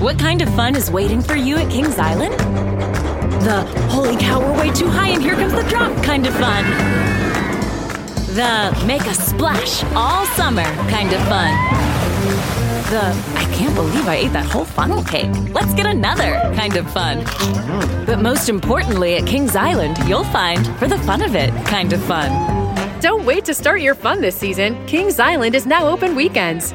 What kind of fun is waiting for you at Kings Island? The holy cow, we're way too high and here comes the drop kind of fun. The make a splash all summer kind of fun. The I can't believe I ate that whole funnel cake. Let's get another kind of fun. But most importantly, at Kings Island, you'll find for the fun of it kind of fun. Don't wait to start your fun this season. Kings Island is now open weekends.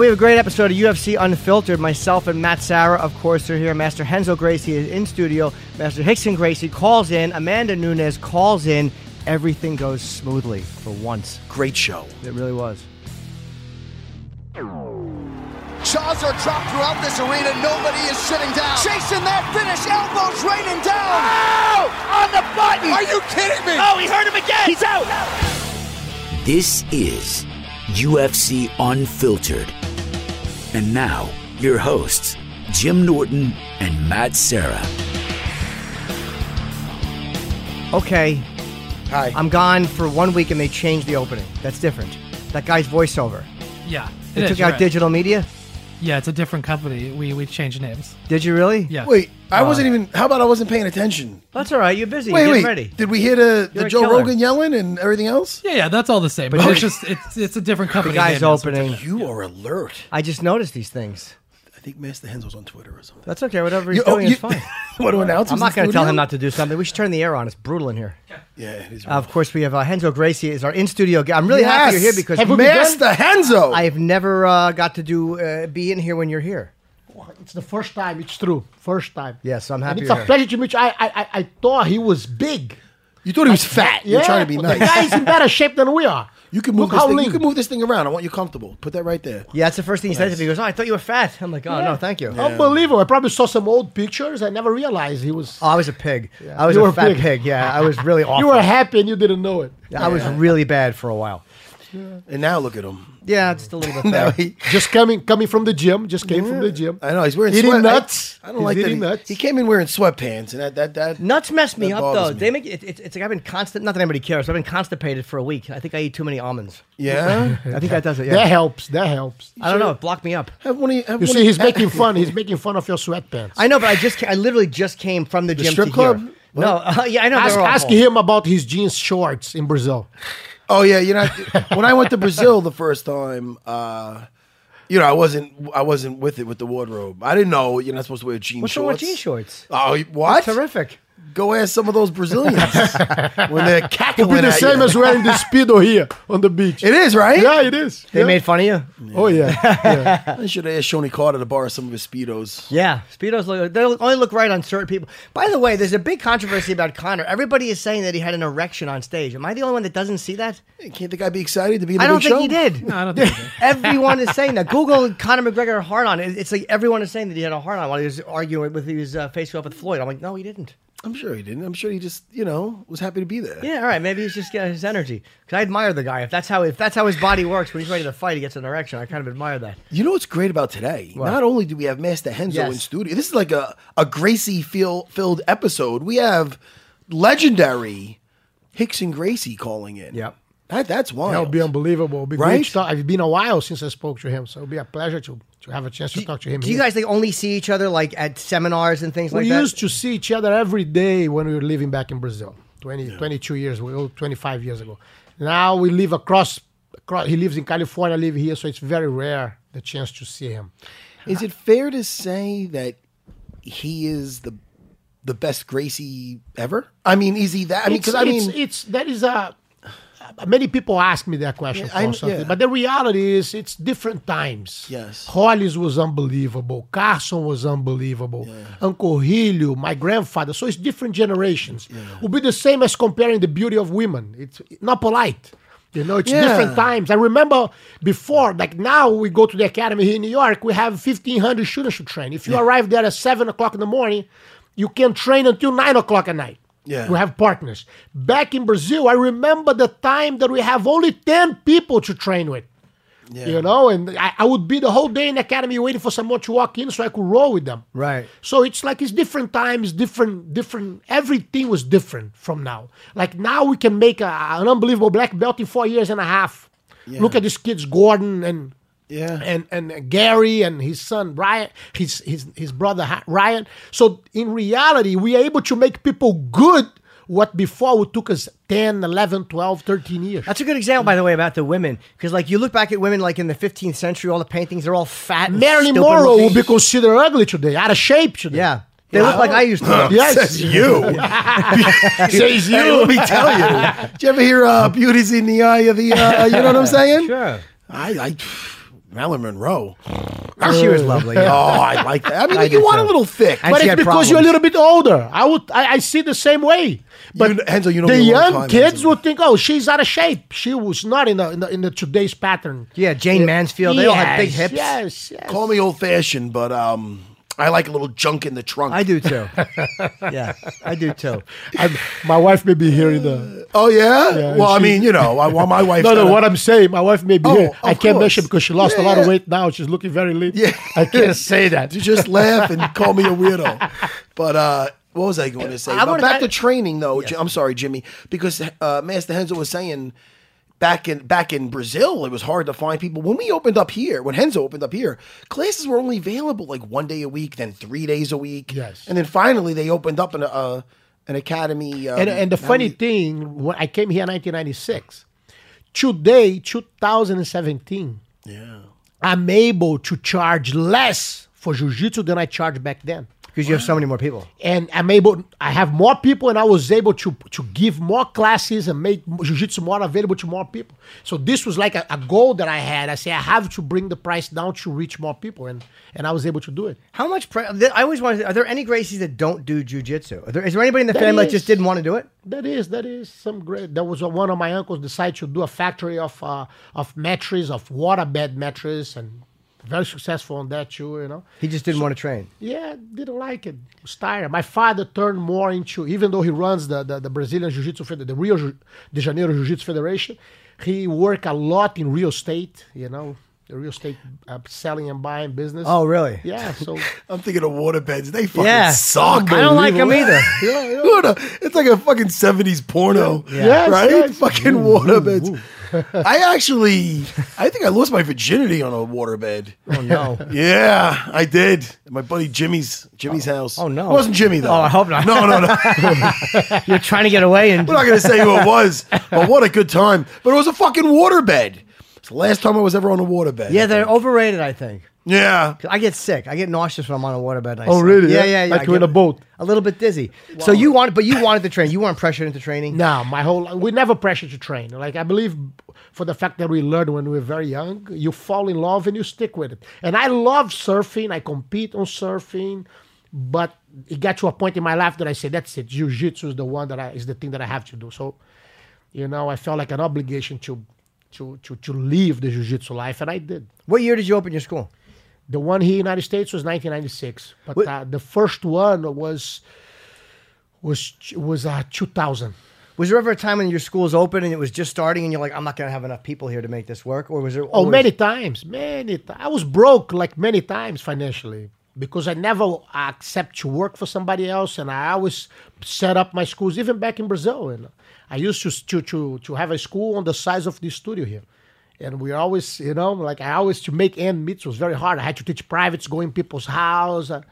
We have a great episode of UFC Unfiltered. Myself and Matt Serra, of course, are here. Master Renzo Gracie is in studio. Master Rickson Gracie calls in. Amanda Nunes calls in. Everything goes smoothly for once. Great show. It really was. Jaws are dropped throughout this arena. Nobody is sitting down. Chasing that finish. Elbows raining down. Oh! On the button. Are you kidding me? Oh, he hurt him again. He's out. This is UFC Unfiltered. And now, your hosts, Jim Norton and Matt Serra. Okay, Hi. I'm gone for one week and they changed the opening. That's different. That guy's voiceover. Yeah. They it took is, out right. digital media. Yeah, it's a different company. We we changed names. Did you really? Yeah. Wait, I uh, wasn't even. How about I wasn't paying attention? That's all right. You're busy. Wait, Get wait. ready. Did we hear the, You're the a Joe killer. Rogan yelling and everything else? Yeah, yeah, that's all the same. But But, it's just it's it's a different The company. guy's name, opening. You are alert. I just noticed these things. I think Master Renzo's on Twitter or something. That's okay. Whatever he's You- oh, doing you- is fine. want to announce? I'm not going to tell him not to do something. We should turn the air on. It's brutal in here. Yeah, it is. Uh, of course, we have uh, Renzo Gracie is our in studio guy. I'm really happy you're here because Master Renzo. I've never uh, got to do uh, be in here when you're here. It's the first time. It's true. First time. Yes, I'm And happy it's you're a here. pleasure to meet you. I, I, I, I thought he was big. you thought he was fat. You're Yeah, trying to be but nice. The guy's in better shape than we are. You can move Look this how thing. You can move this thing around. I want you comfortable. Put that right there. Yeah, that's the first thing he said to me. He goes, "Oh, I thought you were fat." I'm like, "Oh no, thank you." Unbelievable. I probably saw some old pictures. I never realized he was. Oh, I was a pig. I was You a were a fat pig. pig. Yeah, I was really awful. You were happy and you didn't know it. I was really bad for a while. And now look at him. Yeah, just a little bit. Now he. Just coming coming from the gym. Just came from the gym. I know he's wearing Eating sweat- nuts. I, I don't He's like that. eating He, nuts. he came in wearing sweatpants, and that that that. Nuts mess me up though. me. They make it, it's, it's like I've been constant. Not that anybody cares. I've been constipated for a week. I think I eat too many almonds. Yeah. I think that does it. That helps. That helps. I don't know. It blocked me up. have one of you, have You see, of he's making fun. He's making fun of your sweatpants. I know, but I just I literally just came from the, gym strip to club? here. No, uh, yeah, I know. Ask, ask him about his jeans shorts in Brazil. Oh yeah, you know, when I went to Brazil the first time, uh, you know, I wasn't I wasn't with it with the wardrobe. I didn't know you're not supposed to wear jean What's wrong shorts. with jean shorts? Oh, what? Terrific. Go ask some of those Brazilians when they're It'll be the at same you. as wearing the speedo here on the beach. It is right. Yeah, it is. They Yeah. made fun of you. Oh yeah. yeah. I should have asked Shonie Carter to borrow some of his speedos. Yeah, speedos look. They only look right on certain people. By the way, there's a big controversy about Conor. Everybody is saying that he had an erection on stage. Am I the only one that doesn't see that? Can't the guy be excited to be in I don't big think show? he did. No, I don't think so. Everyone is saying that. Google Conor McGregor hard on. It's like everyone is saying that he had a hard on while he was arguing with he was uh, facing off with Floyd. I'm like, no, he didn't. I'm sure he didn't. I'm sure he just, you know, was happy to be there. Yeah, all right. Maybe he's just getting his energy. Because I admire the guy. If that's how if that's how his body works when he's ready to fight, he gets an erection. I kind of admire that. You know what's great about today? Not only do we have Master Renzo Yes. in studio, this is like a, a Gracie feel, filled episode. We have legendary Rickson Gracie calling in. Yep. That, that's wild. That'll be unbelievable. It'll be Right? great to. It's been a while since I spoke to him, so it'll be a pleasure to, to have a chance to talk to him. Do you guys like only see each other like at seminars and things we like that? We used to see each other every day when we were living back in Brazil, 20, 22 years ago, 25 years ago. Now we live across, across, he lives in California, I live here, so it's very rare the chance to see him. Is it fair to say that he is the the best Gracie ever? I mean, is he that? I mean, because I mean, it's, it's that is a. Many people ask me that question Yeah, I- yeah. but the reality is it's different times. Yes. Rolls was unbelievable. Carlson was unbelievable. Uncle Helio, my grandfather. So it's different generations. Would be the same as comparing the beauty of women. It's not polite. You know, it's Yeah. different times. I remember before, like now we go to the academy here in New York, we have 1,500 students to train. If you arrive there at 7 o'clock in the morning, you can train until 9 o'clock at night. Yeah. We have partners. Back in Brazil, I remember the time that we have only 10 people to train with. You know, and I, I would be the whole day in the academy waiting for someone to walk in so I could roll with them. Right. So it's like it's different times, different, different. Everything was different from now. Like now we can make a, an unbelievable black belt in four years and a half. Look at these kids, Gordon and Yeah. and and Gary and his son Ryan, his his his brother Ryan. So in reality, we are able to make people good. What before would took us 10, 11, 12, 13 years. That's a good example, by the way, about the women. Because, like, you look back at women, like, in the 15th century, all the paintings, they're all fat and Marilyn stupid Monroe would be considered ugly today, out of shape today. Yeah. They look like I used to look. Yes. Says you. Says you. Hey, let me tell you. Did you ever hear uh, "Beauty's in the Eye of the"? Uh, you know what I'm saying? Sure. I, I Marilyn Monroe. She was lovely. Oh. I like that. I mean, I you do want a little thick. And but she it's had because you're a little bit older. I would, I, I see the same way. But You Hensel, you know the me a long young time, kids Hensel. would think, "Oh, she's out of shape. She was not in the in the, in the today's pattern." Yeah, Jayne Mansfield. They all had big hips. Yes, yes. Call me old fashioned, but um, I like a little junk in the trunk. I do too. yeah, I do too. I'm- my wife may be hearing in the. Oh yeah. Yeah, well, I she- mean, you know, I want my wife. No, no. What I'm saying, my wife may be Oh, here. I can't course. mention because she lost a Yeah, lot of weight now. She's looking very lean. Yeah. I can't say that. You just laugh and call me a weirdo. But uh, what was I going to say? I But back I- to training, though. Ji- I'm sorry, Jimmy, because uh, Master Renzo was saying back in back in Brazil, it was hard to find people. When we opened up here, when Renzo opened up here, classes were only available like one day a week, then three days a week. Yes. and then finally they opened up an uh, an academy. Um, And, and the funny we- thing, when I came here in 1996, today, 2017, yeah. I'm able to charge less for jiu-jitsu than I charged back then. Because you have so many more people. And I'm able, I have more people, and I was able to to give more classes and make jiu-jitsu more available to more people. So this was like a, a goal that I had. I say I have to bring the price down to reach more people, and and I was able to do it. How much? Pre- I always wanted. Are there any Gracies that don't do jujitsu? Are there, is there anybody in the There family that just didn't want to do it? That is that is some great. There was a, one of my uncles decided to do a factory of uh, of mattress, of waterbed mattress, and very successful on that too. You know. He just didn't want to train. Yeah, didn't like it. Was tired. My father turned more into, even though he runs the, the, the Brazilian Jiu Jitsu, Fed- the Rio de Janeiro Jiu Jitsu Federation, he worked a lot in real estate, you know, the real estate uh, selling and buying business. Oh, really? Yeah, so. I'm thinking of waterbeds. They fucking Yeah. suck. I don't like them either. yeah, yeah. It's like a fucking 70s porno. Yes, right? yes. Fucking waterbeds. I actually, I think I lost my virginity on a waterbed. Oh no. Yeah, I did. My buddy Jimmy's Jimmy's house. oh, no. It wasn't Jimmy though. Oh, I hope not. No, no, no. You're trying to get away and We're not gonna say who it was. But what a good time. But it was a fucking waterbed. It's the last time I was ever on a waterbed. yeah, they're overrated. I think. Yeah. 'Cause I get sick. I get nauseous when I'm on a waterbed. and I Oh, sleep. really? Yeah, Yeah? yeah, yeah. Like I you're in get a boat. A little bit dizzy. So you wanted, but you wanted to train. You weren't pressured into training. No, my whole we never pressure to train. Like I believe for the fact that we learned when we were very young, you fall in love and you stick with it. And I love surfing. I compete on surfing, but it got to a point in my life that I said, "That's it. Jiu-jitsu is the one that I is the thing that I have to do." So, you know, I felt like an obligation to to to to live the jiu-jitsu life, and I did. What year did you open your school? The one here in the United States was 1996, but uh, the first one was was was uh, 2000. Was there ever a time when your school's open and it was just starting and you're like, I'm not going to have enough people here to make this work? Or was there? Oh, many times, many. Ti- I was broke like many times financially because I never accept to work for somebody else, and I always set up my schools, even back in Brazil. And I used to to to to have a school on the size of this studio here, and we always, you know, like I always to make end meets was very hard. I had to teach privates, go in people's house, uh,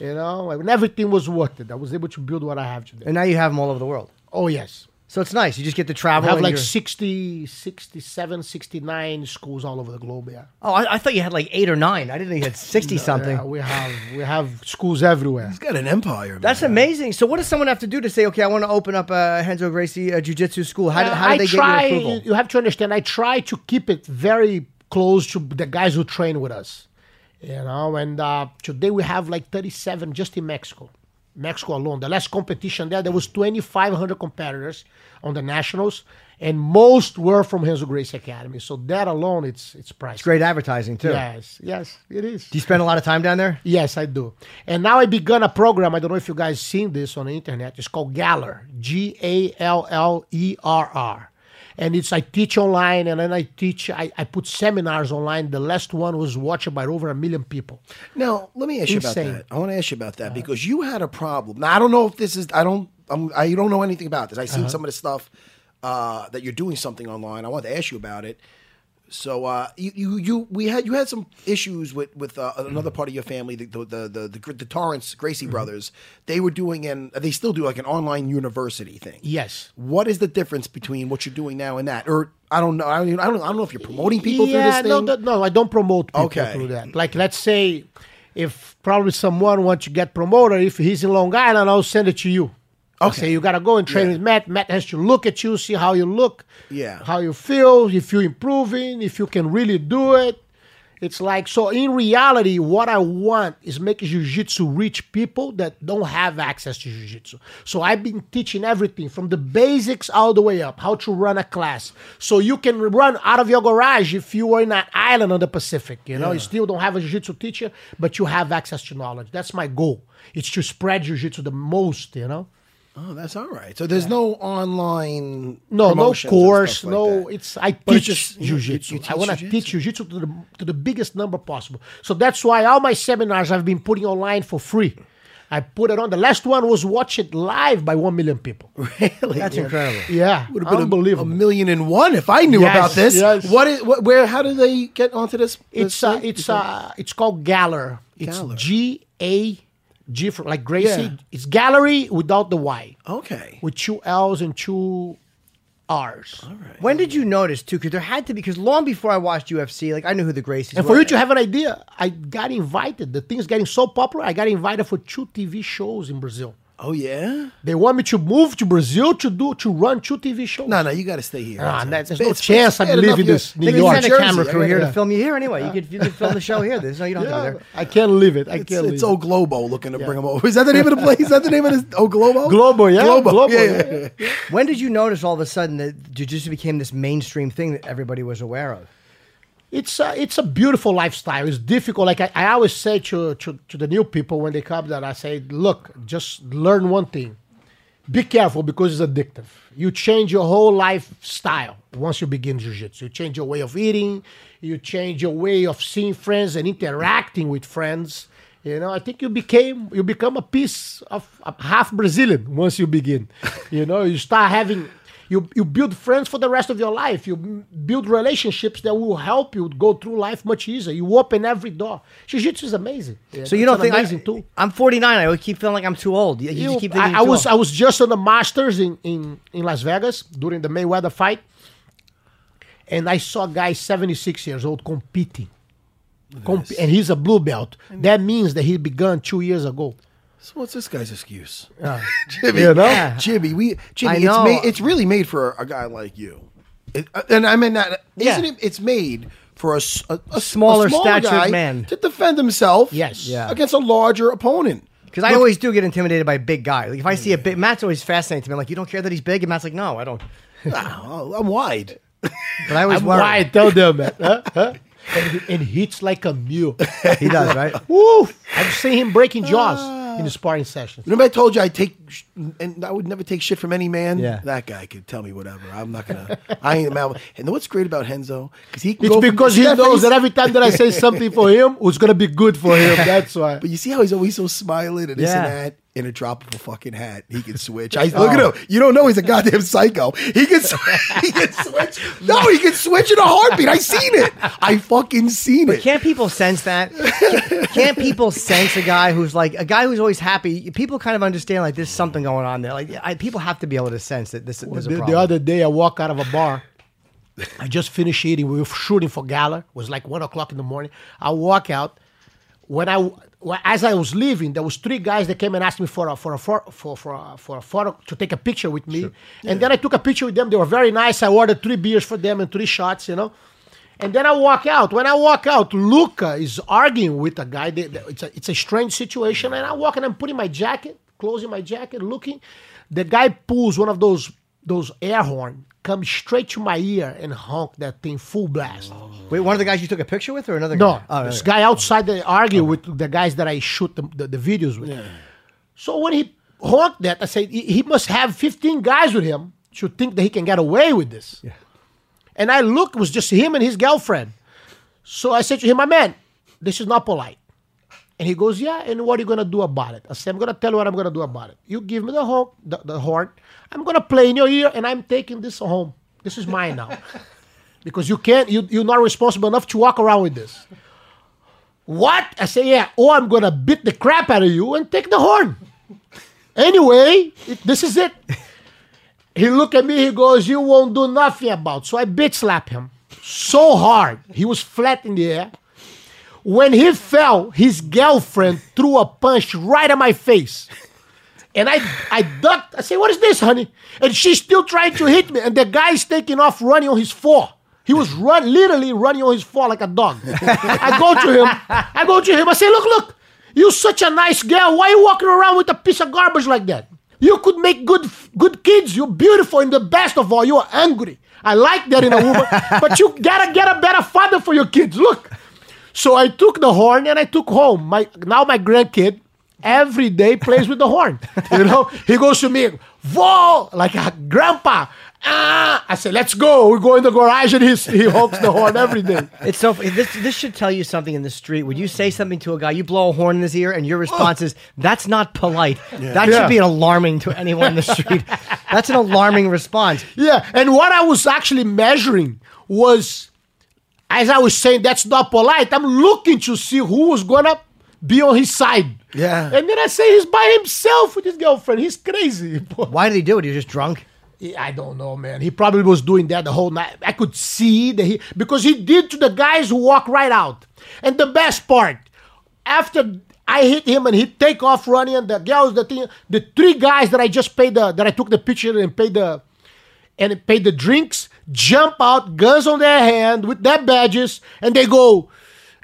you know, and everything was worth it. I was able to build what I have today. And now you have them all over the world. Oh yes. So it's nice. You just get to I travel. have like you're- 60, 67, 69 schools all over the globe. Yeah. Oh, I, I thought you had like eight or nine. I didn't know you had 60 something. Yeah, we have we have schools everywhere. He's got an empire. man. That's amazing. So, what does someone have to do to say, okay, I want to open up a Renzo Gracie uh, Jiu Jitsu school? How, do- how do I they try, get your approval? You have to understand. I try to keep it very close to the guys who train with us. You know, and uh, today we have like 37 just in Mexico. Mexico alone. The last competition there, there was 2,500 competitors on the nationals, and most were from Renzo Gracie Academy. So that alone, it's it's priceless. It's great advertising too. Yes, yes, it is. Do you spend a lot of time down there? Yes, I do. And now I begun a program. I don't know if you guys seen this on the internet. It's called Galler, G A L L E R R. And it's I teach online, and then I teach. I, I put seminars online. The last one was watched by over a million people. Now, let me ask you about that. I want to ask you about that because you had a problem. Now, I don't know if this is. I don't. I'm, I don't know anything about this. I seen some of the stuff uh, that you're doing something online. I wanted to ask you about it. So uh, you, you you we had you had some issues with with uh, another part of your family, the the the the, the, the Torrance Gracie brothers. They were doing an they still do like an online university thing. Yes. What is the difference between what you're doing now and that? Or I don't know. I don't. even- I don't. I don't know if you're promoting people yeah, through this thing. no, no, I don't promote people Okay. through that. Like, let's say, if probably someone wants to get promoted, if he's in Long Island, I'll send it to you. Okay. you gotta go and train Yeah. with Matt. Matt has to look at you, see how you look, Yeah. how you feel, if you're improving, if you can really do it. It's like so. In reality, what I want is make jiu-jitsu reach people that don't have access to jiu-jitsu. So I've been teaching everything from the basics all the way up, how to run a class. So you can run out of your garage if you are in an island on the Pacific. You know, you still don't have a jiu-jitsu teacher, but you have access to knowledge. That's my goal. It's to spread jiu-jitsu the most. You know. Oh, that's all right. So there's no online No, no course, like no. that. It's I But it's teach just- you- you- you I want to teach jiu-jitsu to the to the biggest number possible. So that's why all my seminars I've been putting online for free. I put it on. The last one was watched live by one million people. really. That's incredible. Yeah, Would have been unbelievable. A, million and one if I knew Yes, about this. yes. What is what? Where? How do they get onto this? it's uh, it's uh, it's called Galler. It's Galler. G A G for like Gracie. Yeah. It's gallery without the Y, okay. with two L's and two R's. All right. When did you notice too? Because there had to be because long before I watched UFC, like I knew who the Gracies And were. for you to have an idea, I got invited. The thing's getting so popular. I got invited for two TV shows in Brazil. Oh yeah. They want me to move to Brazil to do to run two TV shows. No, no, you got to stay here. Ah, It's- that- it's there's no it's- chance it's I'm bad leaving enough this you're- New they could York. send a camera crew gotta- here to film you here anyway. You could you could film the show here. There's no, you don't have to go there. I can't leave it. I It's, can't it's leave O Globo looking to bring him over. Is that the name of the place? Is that the name of this? O Globo. it. Globo, yeah, Globo. Globo, yeah, yeah. yeah, yeah. When did you notice all of a sudden that jiu-jitsu became this mainstream thing that everybody was aware of? It's a, it's a beautiful lifestyle. It's difficult. Like I, I always say to, to to the new people when they come, that I say, look, just learn one thing. Be careful because it's addictive. You change your whole lifestyle once you begin jiu-jitsu. You change your way of eating. You change your way of seeing friends and interacting with friends. You know, I think you became you become a piece of a half Brazilian once you begin. You know, you start having you you build friends for the rest of your life. You build relationships that will help you go through life much easier. You open every door. Jiu-jitsu is amazing. So you don't think amazing I, tool. I'm 49. I keep feeling like I'm too old. You, you You- just keep thinking I, I too was old. I was just on the Masters in, in, in Las Vegas during the Mayweather fight, and I saw a guy 76 years old competing, Comp- and he's a blue belt. That means that he began two years ago. So what's this guy's excuse? Jimmy, You know? Yeah. Jimmy, we Jimmy, I it's know. it's really made for a guy like you. It, uh, and I mean that Yeah. isn't it? It's made for a Smaller a small statured guy man. to defend himself. Yes. Yeah. against a larger opponent. Because I always do get intimidated by a big guy. Like if I see a big, Matt's always fascinating to me. Like you don't care that he's big, and Matt's like, no, I don't. Oh, I'm wide. But I always I'm worry. why I tell them that. Huh? Huh? And, he- and hits like a mule. He does, right? Woo! I've seen him breaking jaws in the mm. sparring sessions. Remember I told you I take sh- and I would never take shit from any man. Yeah. that guy could tell me whatever. I'm not gonna. I ain't mad. And know what's great about Renzo? Because he can It's go because he step knows that every time that I say something for him, it's gonna be good for him. That's why. But you see how he's always so smiling and this Yeah. and that. In a drop of a fucking hat, he can switch. I look at oh. him. You don't know he's a goddamn psycho. He can, s- he can switch. No, he can switch in a heartbeat. I seen it. I fucking seen But it. can't people sense that? Can't- Can't people sense a guy who's like a guy who's always happy? People kind of understand like there's something going on there. Like I, people have to be able to sense that this a the, problem. the other day, I walk out of a bar. I just finished eating. We were shooting for gala. It was like one o'clock in the morning. I walk out. When I as I was leaving, there was three guys that came and asked me for a for a for for for a, for a photo to take a picture with me. And then I took a picture with them. They were very nice. I ordered three beers for them and three shots. You know. And then I walk out. When I walk out, Luca is arguing with a guy. It's a, it's a strange situation. And I walk and I'm putting my jacket. Closing my jacket, looking. The guy pulls one of those those air horn, comes straight to my ear and honk that thing full blast. Oh. Wait, one of the guys you took a picture with, or another No, guy? Oh, this guy outside they argue with the guys that I shoot the, the, the videos with. So when he honked that, I said he, he must have 15 guys with him to think that he can get away with this. And I look, it was just him and his girlfriend. So I said to him, my man, this is not polite. And he goes, yeah, and what are you going to do about it? I said, I'm going to tell you what I'm going to do about it. You give me the, honk, the, the horn. I'm going to play in your ear, and I'm taking this home. This is mine now. because you can't, you, you're not responsible enough to walk around with this. What? I say, yeah. Or I'm gonna beat the crap out of you and take the horn. Anyway, it, this is it. He look at me, he goes, You won't do nothing about. it." So I bitch slap him so hard. He was flat in the air. When he fell, his girlfriend threw a punch right at my face. And I, I ducked. I say, "What is this, honey?" And she's still trying to hit me. And the guy's taking off running on his four. He was run, literally running on his four like a dog. I go to him. I go to him. I say, "Look, look, you such a nice girl. Why you walking around with a piece of garbage like that? You could make good, good kids. You're beautiful, and the best of all, you are angry. I like that in a woman, but you gotta get a better father for your kids. Look." So I took the horn and I took home. My now my grandkid every day plays with the horn. You know, he goes to me, "Whoa!" like a grandpa. Ah, I said, "Let's go." We go in the garage and he's, he honks the horn every day. It's so this this should tell you something in the street. When you say something to a guy, you blow a horn in his ear, and your response is, "That's not polite." That Yeah. should be an alarming to anyone in the street. That's an alarming response. Yeah, and what I was actually measuring was, as I was saying, that's not polite. I'm looking to see who was gonna be on his side. Yeah. and then I say he's by himself with his girlfriend. He's crazy. Why did he do it? He was just drunk. I don't know, man. He probably was doing that the whole night. I could see that he because he did to the guys who walk right out. And the best part, after I hit him and he take off running, and the girls, the thing, the three guys that I just paid the that I took the picture and paid the and paid the drinks, jump out, guns on their hand with their badges, and they go.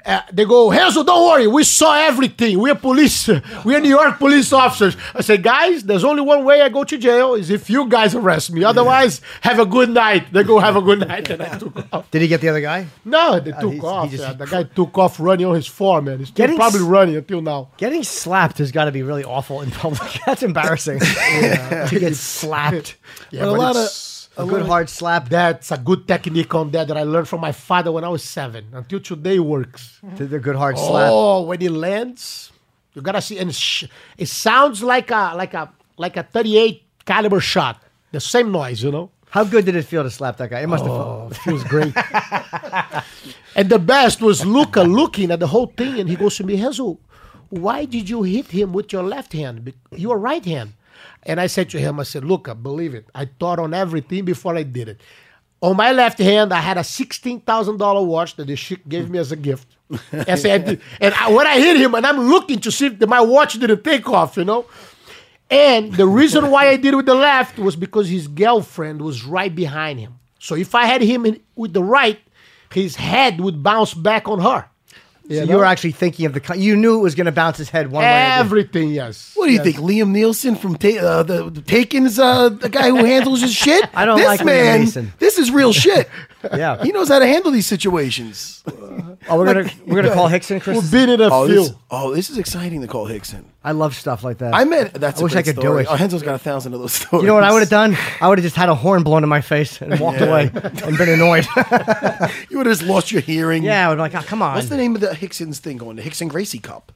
Uh, they go, Hazel, don't worry, we saw everything. We're police. We're New York police officers. I said, guys, there's only one way I go to jail is if you guys arrest me. Otherwise, have a good night. They go, have a good night. And I took off. Did he get the other guy? No, they took he's- he off. just- yeah. The guy took off running on his farm, man. He's Getting probably s- running until now. Getting slapped has got to be really awful in public. That's embarrassing to get slapped. Yeah, But a lot it's- A good hard slap. That's a good technique on that that I learned from my father when I was seven. Until today works. The, the good hard oh, slap. Oh, when it lands, you gotta see, and sh- it sounds like a like a like a 38 caliber shot. The same noise, you know. How good did it feel to slap that guy? It must have Oh, felt. it feels great. and the best was Luca looking at the whole thing, and he goes to me, Hazel, why did you hit him with your left hand? Your right hand. And I said to him, I said, Luca, believe it. I thought on everything before I did it. On my left hand, I had a $16,000 watch that the chick gave me as a gift. I said, and I, when I hit him, and I'm looking to see if the- my watch didn't take off, you know? And the reason why I did with the left was because his girlfriend was right behind him. So if I had him in, with the right, his head would bounce back on her. So you were actually thinking of the. co- You knew it was going to bounce his head one way. or the other. Everything, yes. What do you Yes. think, Liam Nielsen from ta- uh, the, the Taken's uh, the guy who handles his shit? I don't this like Liam man. Neeson. This is real shit. Yeah. he knows how to handle these situations. Oh, we're gonna we're gonna call Rickson, Chris. We've been in a Oh field. this, oh, this is exciting to call Rickson. I love stuff like that. I met. That's. I a wish great I could do story. it. Oh, Renzo's got a thousand of those stories. You know what I would have done? I would have just had a horn blown in my face and walked away and been annoyed. You would have just lost your hearing. yeah, I would be like, oh, come on. What's the name of the Rickson's thing going? The Rickson Gracie Cup.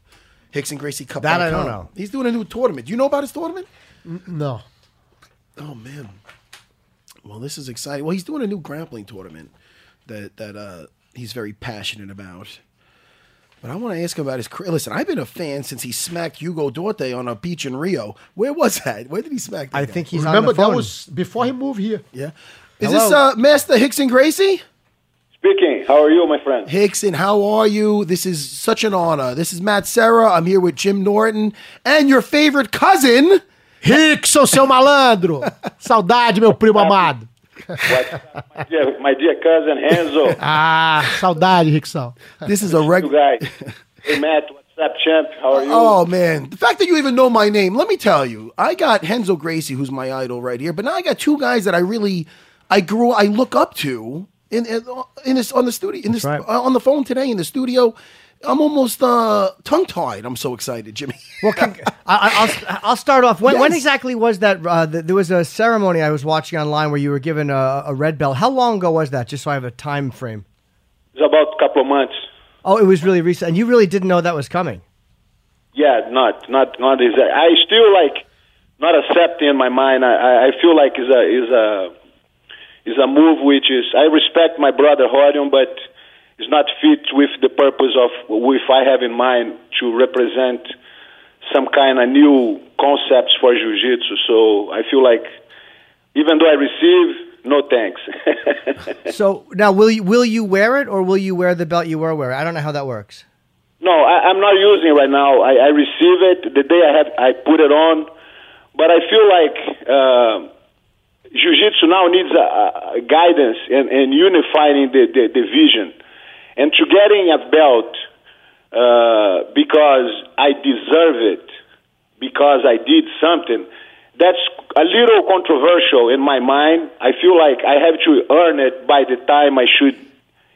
Rickson Gracie Cup. That I don't know. He's doing a new tournament. Do you know about his tournament? No. Oh man. Well, this is exciting. Well, he's doing a new grappling tournament that that uh, he's very passionate about. But I want to ask him about his career. Listen, I've been a fan since he smacked Hugo Duarte on a beach in Rio. Where was that? Where did he smack? That I guy? think he's Remember, on the that was before he moved here. Yeah. Is Hello. this uh, Master Rickson Gracie? Speaking. How are you, my friend? Rickson, how are you? This is such an honor. This is Matt Serra. I'm here with Jim Norton and your favorite cousin. Rickson, seu malandro! Saudade, meu primo amado. My, dear, my dear cousin Renzo, Ah, saudade, Rickson. This is a regular. guys. Hey, Matt, what's up, champ? How are you? Oh man, the fact that you even know my name. Let me tell you, I got Renzo Gracie, who's my idol right here, but now I got two guys that I really, I grew, I look up to in in, in this on the studio, in this right. uh, on the phone today in the studio. I'm almost uh, tongue tied. I'm so excited, Jimmy. Well, can, I, I'll I'll start off. When, when exactly was that? Uh, th- there was a ceremony I was watching online where you were given a, a red belt. How long ago was that? Just so I have a time frame. It's about a couple of months. Oh, it was really recent, and you really didn't know that was coming. Yeah, not not not exact. I still like not accepting in my mind. I I- I feel like is a is a is a move which is I respect my brother Rorion, but it's not fit with the purpose of if I have in mind to represent some kind of new concepts for jiu-jitsu. So I feel like even though I receive, no thanks. So now, will you will you wear it, or will you wear the belt you were wearing? I don't know how that works. No, I, I'm not using it right now. I, I receive it the day I have I put it on, but I feel like uh, jiu-jitsu now needs a, a guidance and, and unifying the, the, the vision, and to getting a belt uh, because I deserve it, because I did something. That's a little controversial in my mind. I feel like I have to earn it by the time I should,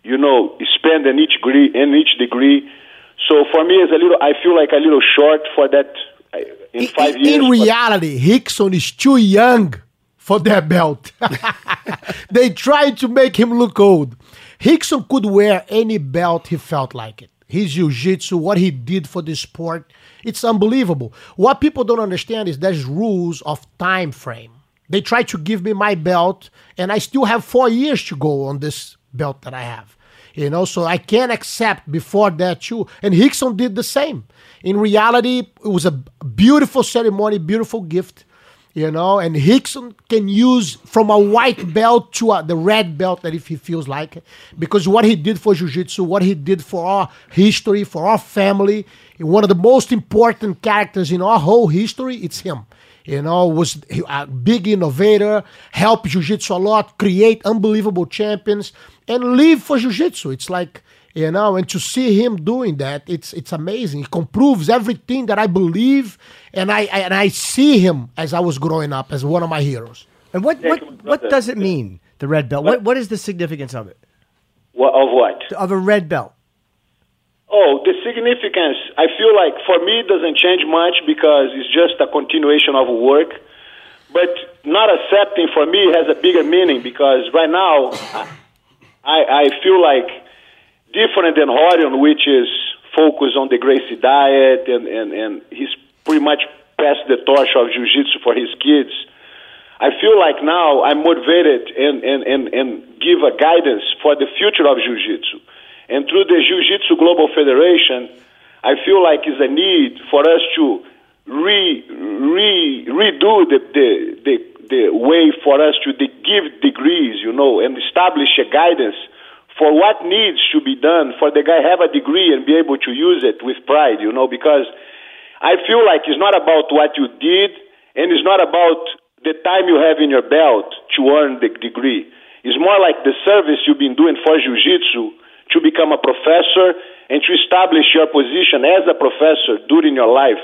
you know, spend in each degree. In each degree, so for me, it's a little. I feel like a little short for that. uh, In five in, years, in reality, Rickson is too young for that belt. they tried to make him look old. Rickson could wear any belt he felt like it. His jiu-jitsu, what he did for the sport, it's unbelievable. What people don't understand is there's rules of time frame. They try to give me my belt, and I still have four years to go on this belt that I have. You know, so I can't accept before that too. And Rickson did the same. In reality, it was a beautiful ceremony, beautiful gift. You know, and Rickson can use from a white belt to a, the red belt that if he feels like it. Because what he did for Jiu-Jitsu, what he did for our history, for our family, one of the most important characters in our whole history, it's him you know, was a big innovator, helped jiu-jitsu a lot, create unbelievable champions, and live for jiu-jitsu. It's like, you know, and to see him doing that, it's it's amazing. It comproves everything that I believe, and I, I and I see him as I was growing up as one of my heroes. And what what what does it mean? The red belt. What what is the significance of it? What, of what? Of a red belt. Oh, the significance, I feel like for me it doesn't change much because it's just a continuation of work. But not accepting for me has a bigger meaning because right now I, I feel like different than Rorion, which is focused on the Gracie diet and, and, and he's pretty much passed the torch of jiu-jitsu for his kids. I feel like now I'm motivated and, and, and, and give a guidance for the future of jiu-jitsu. And through the Jiu-Jitsu Global Federation, I feel like is a need for us to re, re, redo the, the, the, the way for us to de- give degrees, you know, and establish a guidance for what needs to be done for the guy have a degree and be able to use it with pride, you know, because I feel like it's not about what you did and it's not about the time you have in your belt to earn the degree. It's more like the service you've been doing for jiu-jitsu to become a professor and to establish your position as a professor during your life.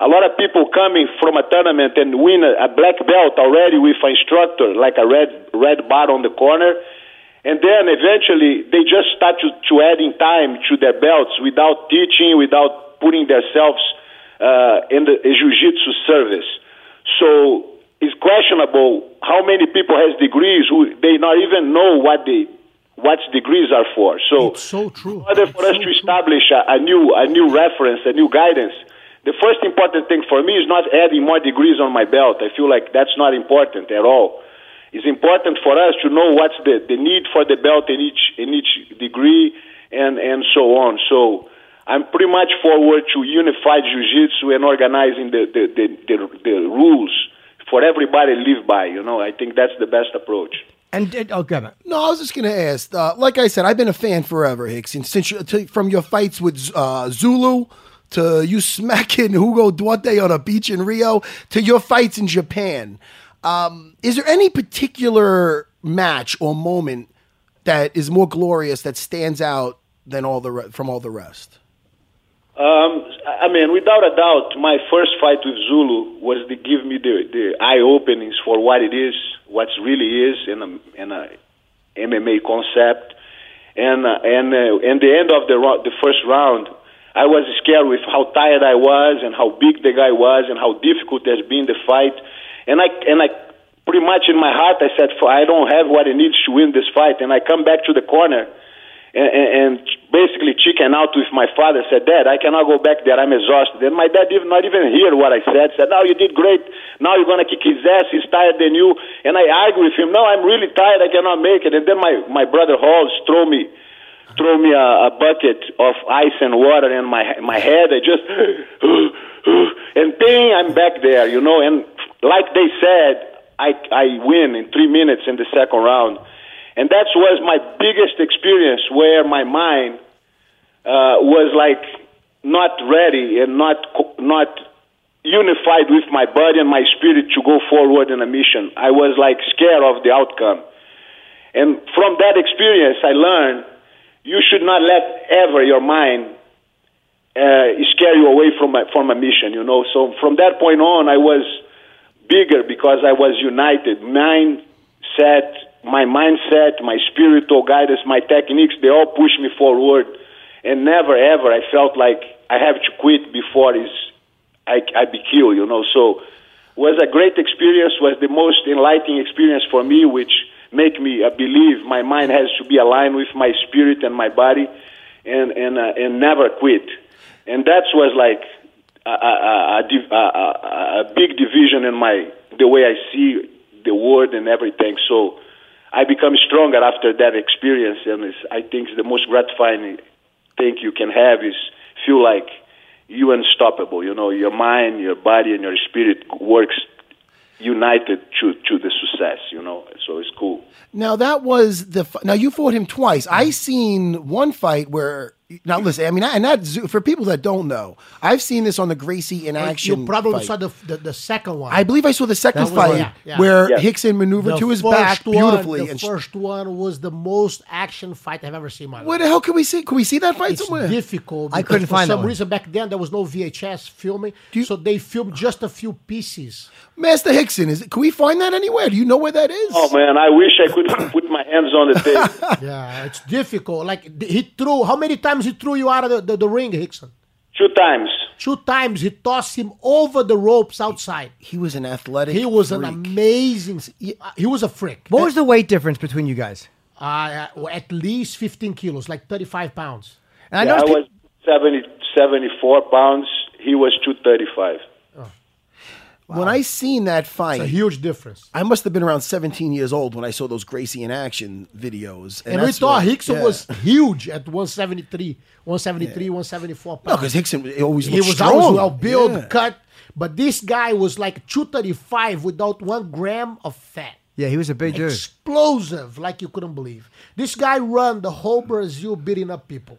A lot of people coming from a tournament and win a, a black belt already with an instructor, like a red red bar on the corner, and then eventually they just start to, to adding time to their belts without teaching, without putting themselves uh, in the jiu-jitsu service. So it's questionable how many people has degrees who they not even know what they what degrees are for. So, It's so true. in order for us to establish a, a new a new reference, a new guidance, the first important thing for me is not adding more degrees on my belt. I feel like that's not important at all. It's important for us to know what's the, the need for the belt in each in each degree and, and so on. So I'm pretty much forward to unified jiu-jitsu and organizing the, the, the, the, the rules for everybody to live by. You know, I think that's the best approach. And, and oh, God, No, I was just gonna ask. Uh, like I said, I've been a fan forever, Rickson since you, to, from your fights with uh, Zulu to you smacking Hugo Duarte on a beach in Rio to your fights in Japan, um, is there any particular match or moment that is more glorious that stands out than all the re- from all the rest? Um, I mean, without a doubt, my first fight with Zulu was to give me the, the eye openings for what it is, what really is in a, in a MMA concept. And uh, and uh, and the end of the ro- the first round, I was scared with how tired I was and how big the guy was and how difficult has been the fight. And I and I pretty much in my heart I said, I don't have what it needs to win this fight. And I come back to the corner and, and, and basically chicken out with my father. Said, Dad, I cannot go back there. I'm exhausted. And my dad did not even hear what I said. Said, No, you did great. Now you're gonna kick his ass. He's tired than you. And I argue with him. No, I'm really tired. I cannot make it. And then my my brother Rolls throw me. Throw me a, a bucket of ice and water in my my head. I just and bang, I'm back there, you know. And like they said, I I win in three minutes in the second round. And that was my biggest experience where my mind uh, was like not ready and not not unified with my body and my spirit to go forward in a mission. I was like scared of the outcome. And from that experience, I learned you should not let ever your mind uh, scare you away from a, from a mission. You know. So from that point on, I was bigger because I was united. Mindset my mindset, my spiritual guidance, my techniques, they all push me forward. And never ever I felt like I have to quit before is I, I be killed, you know. So was a great experience, was the most enlightening experience for me, which make me uh, believe my mind has to be aligned with my spirit and my body and, and, uh, and never quit. And that was like a, a, a, a, big division in my, the way I see the world and everything. So, I become stronger after that experience, and I think the most gratifying thing you can have is feel like you unstoppable. You know, your mind, your body, and your spirit works united to to the success. You know, so it's cool. Now that was the now you fought him twice. I seen one fight where now listen. I mean, and that for people that don't know, I've seen this on the Gracie in action. You probably fight. saw the, the the second one. I believe I saw the second That was- fight yeah, yeah. where Yeah. Rickson maneuvered The to his first back one- beautifully. The and sh- first one was the most action fight I've ever seen in my life. where the hell can we see? Can we see that fight it's somewhere? difficult. I couldn't for find that some one. reason back then there was no VHS filming, so they filmed just a few pieces. Master Rickson, is it, can we find that anywhere? Do you know where that is? Oh man, I wish I could put my hands on the tape. yeah, it's difficult. Like he threw. How many times he threw you out of the, the, the ring, Rickson? Two times. Two times he tossed him over the ropes outside. He was an athletic. He was an amazing. He was a freak. What was the weight difference between you guys? Uh, at least 15 kilos, like 35 pounds. And I Yeah, I noticed was 70, 74 pounds. He was 235. When I seen that fight, It's a huge difference. I must have been around 17 years old when I saw those Gracie in action videos. And, we thought what- Rickson yeah. was huge at 173, 173, 174 pounds. No, because Rickson always he was strong. always well built, Yeah. cut. But this guy was like 235 without one gram of fat. Yeah, he was a big dude. Explosive, like you couldn't believe. This guy run the whole Brazil beating up people.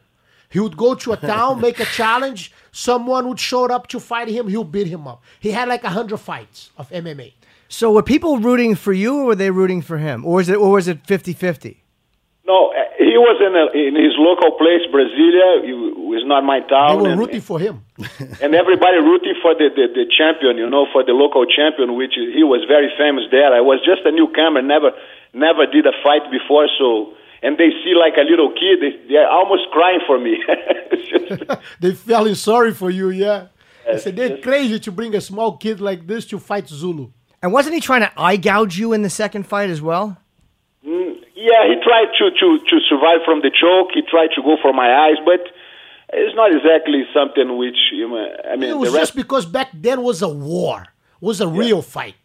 He would go to a town, make a challenge. Someone would show up to fight him. He'll beat him up. He had like hundred fights of MMA. So were people rooting for you, or were they rooting for him, or was it, or was it 50-50? No, uh, he was in, a, in his local place, Brasilia. He was not my They town. were and, rooting for him. and everybody rooting for the, the, the champion, you know, for the local champion, which he was very famous there. I was just a newcomer, never never did a fight before, so and they see like a little kid, they, they're almost crying for me. It's just- They feeling sorry for you, yeah. They said they're crazy to bring a small kid like this to fight Zulu. And wasn't he trying to eye gouge you in the second fight as well? Mm, yeah, he tried to, to, to survive from the choke. He tried to go for my eyes, but it's not exactly something which, you know, I mean, It the was rest. just because back then was a war, was a real fight.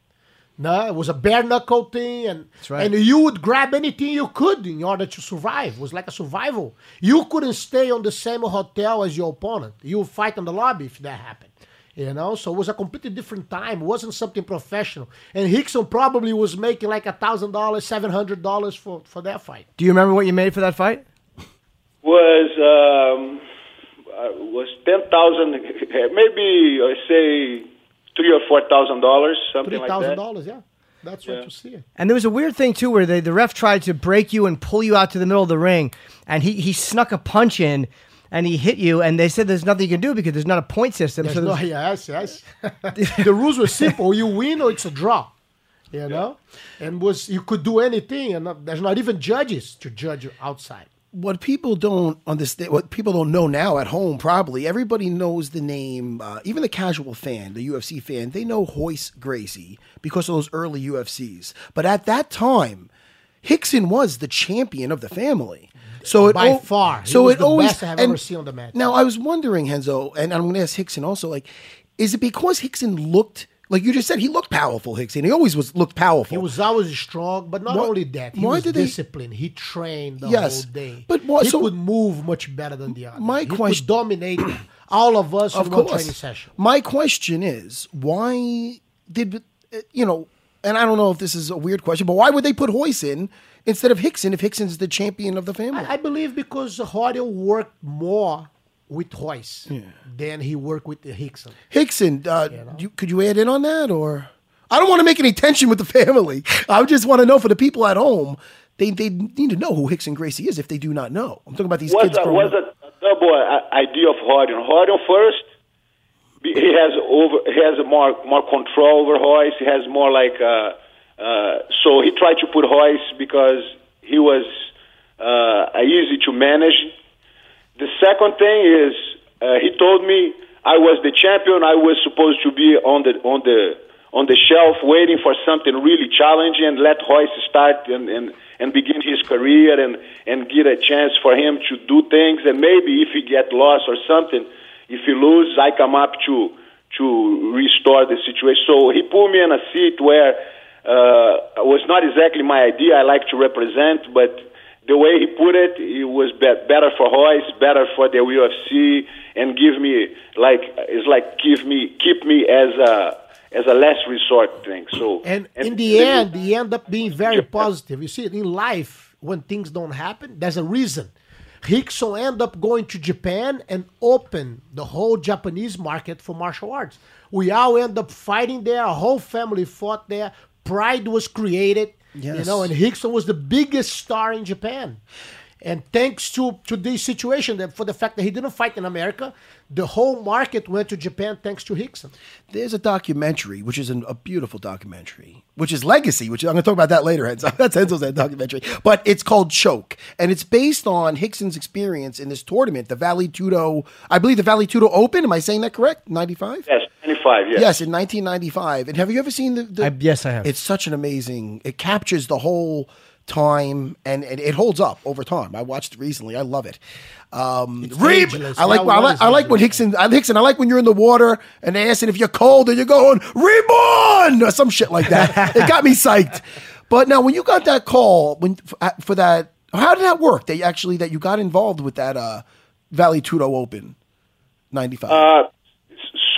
No, it was a bare knuckle thing, and right. and you would grab anything you could in order to survive. It was like a survival. You couldn't stay on the same hotel as your opponent. You would fight in the lobby if that happened. You know, so it was a completely different time. It wasn't something professional. And Rickson probably was making like a thousand dollars, seven hundred dollars for for that fight. Do you remember what you made for that fight? was um, uh, was ten thousand, maybe I say three or four thousand dollars, something Three like thousand that. dollars, yeah. That's what you see. And there was a weird thing too, where they, the ref tried to break you and pull you out to the middle of the ring, and he he snuck a punch in, and he hit you, and they said there's nothing you can do because there's not a point system. There's so no, yes, yes. the rules were simple. You win or it's a draw. You know, and was you could do anything, and not, there's not even judges to judge you outside. What people don't understand, what people don't know now at home, probably everybody knows the name. Uh, even the casual fan, the UFC fan, they know Royce Gracie because of those early UFCs. But at that time, Rickson was the champion of the family. So it By al- far. He so it the always best I have and ever seen on the mat. Now I was wondering, Renzo, and I'm going to ask Rickson also. Like, is it because Rickson looked like you just said he looked powerful? Rickson, he always was looked powerful. He was always strong, but not Why- only that, he why was did they- disciplined. He trained the Yes, whole day. but why- he so- could move much better than the other. My he question- could dominate all of us of in one training session. My question is, why did uh, you know? And I don't know if this is a weird question, but why would they put Royce in instead of Rickson if Rickson's the champion of the family? I, I believe because Hoyle worked more with Royce than he worked with the Rickson. Rickson, uh, you, could you add in on that, or I don't want to make any tension with the family. I just want to know for the people at home, they they need to know who Rickson Gracie is if they do not know. I'm talking about these was kids. a, growing was up. a, a double idea of Harding. Harding first, he has over he has more more control over Royce. He has more like uh, uh, so he tried to put Royce because he was uh, easy to manage. The second thing is uh, he told me I was the champion. I was supposed to be on the on the on the shelf waiting for something really challenging and let Royce start and, and, and begin his career and, and get a chance for him to do things and maybe if he get lost or something, if he lose, I come up to to restore the situation. So he put me in a seat where uh, was not exactly my idea. I like to represent, but the way he put it, it was be- better for Royce, better for the UFC, and give me like it's like give me keep me as a as a last resort thing. So And, in the end, he end up being very positive. You see, in life, when things don't happen, there's a reason. Rickson end up going to Japan and open the whole Japanese market for martial arts. We all end up fighting there. Our whole family fought there. Pride was created. You know, and Rickson was the biggest star in Japan. And thanks to, to this situation, that for the fact that he didn't fight in America, the whole market went to Japan thanks to Rickson. There's a documentary, which is an, a beautiful documentary, which is Legacy, which I'm going to talk about that later. Renzo. That's Renzo's that documentary, but it's called Choke, and it's based on Rickson's experience in this tournament, the Vale Tudo. I believe the Vale Tudo Open. Am I saying that correct? Ninety-five. yes, twenty five. Yes. Yes, in 1995. And have you ever seen the? the I- yes, I have. It's such an amazing. It captures the whole time, and, and it holds up over time. I watched it recently. I love it. Um, It's Reeb. I like. I like. I like when ageless. Rickson. I Rickson. I like when you're in the water and they asking if you're cold and you're going reborn or some shit like that. it got me psyched. But now, when you got that call when for, for that, how did that work? They actually that you got involved with that uh, Vale Tudo Open, '95. Uh,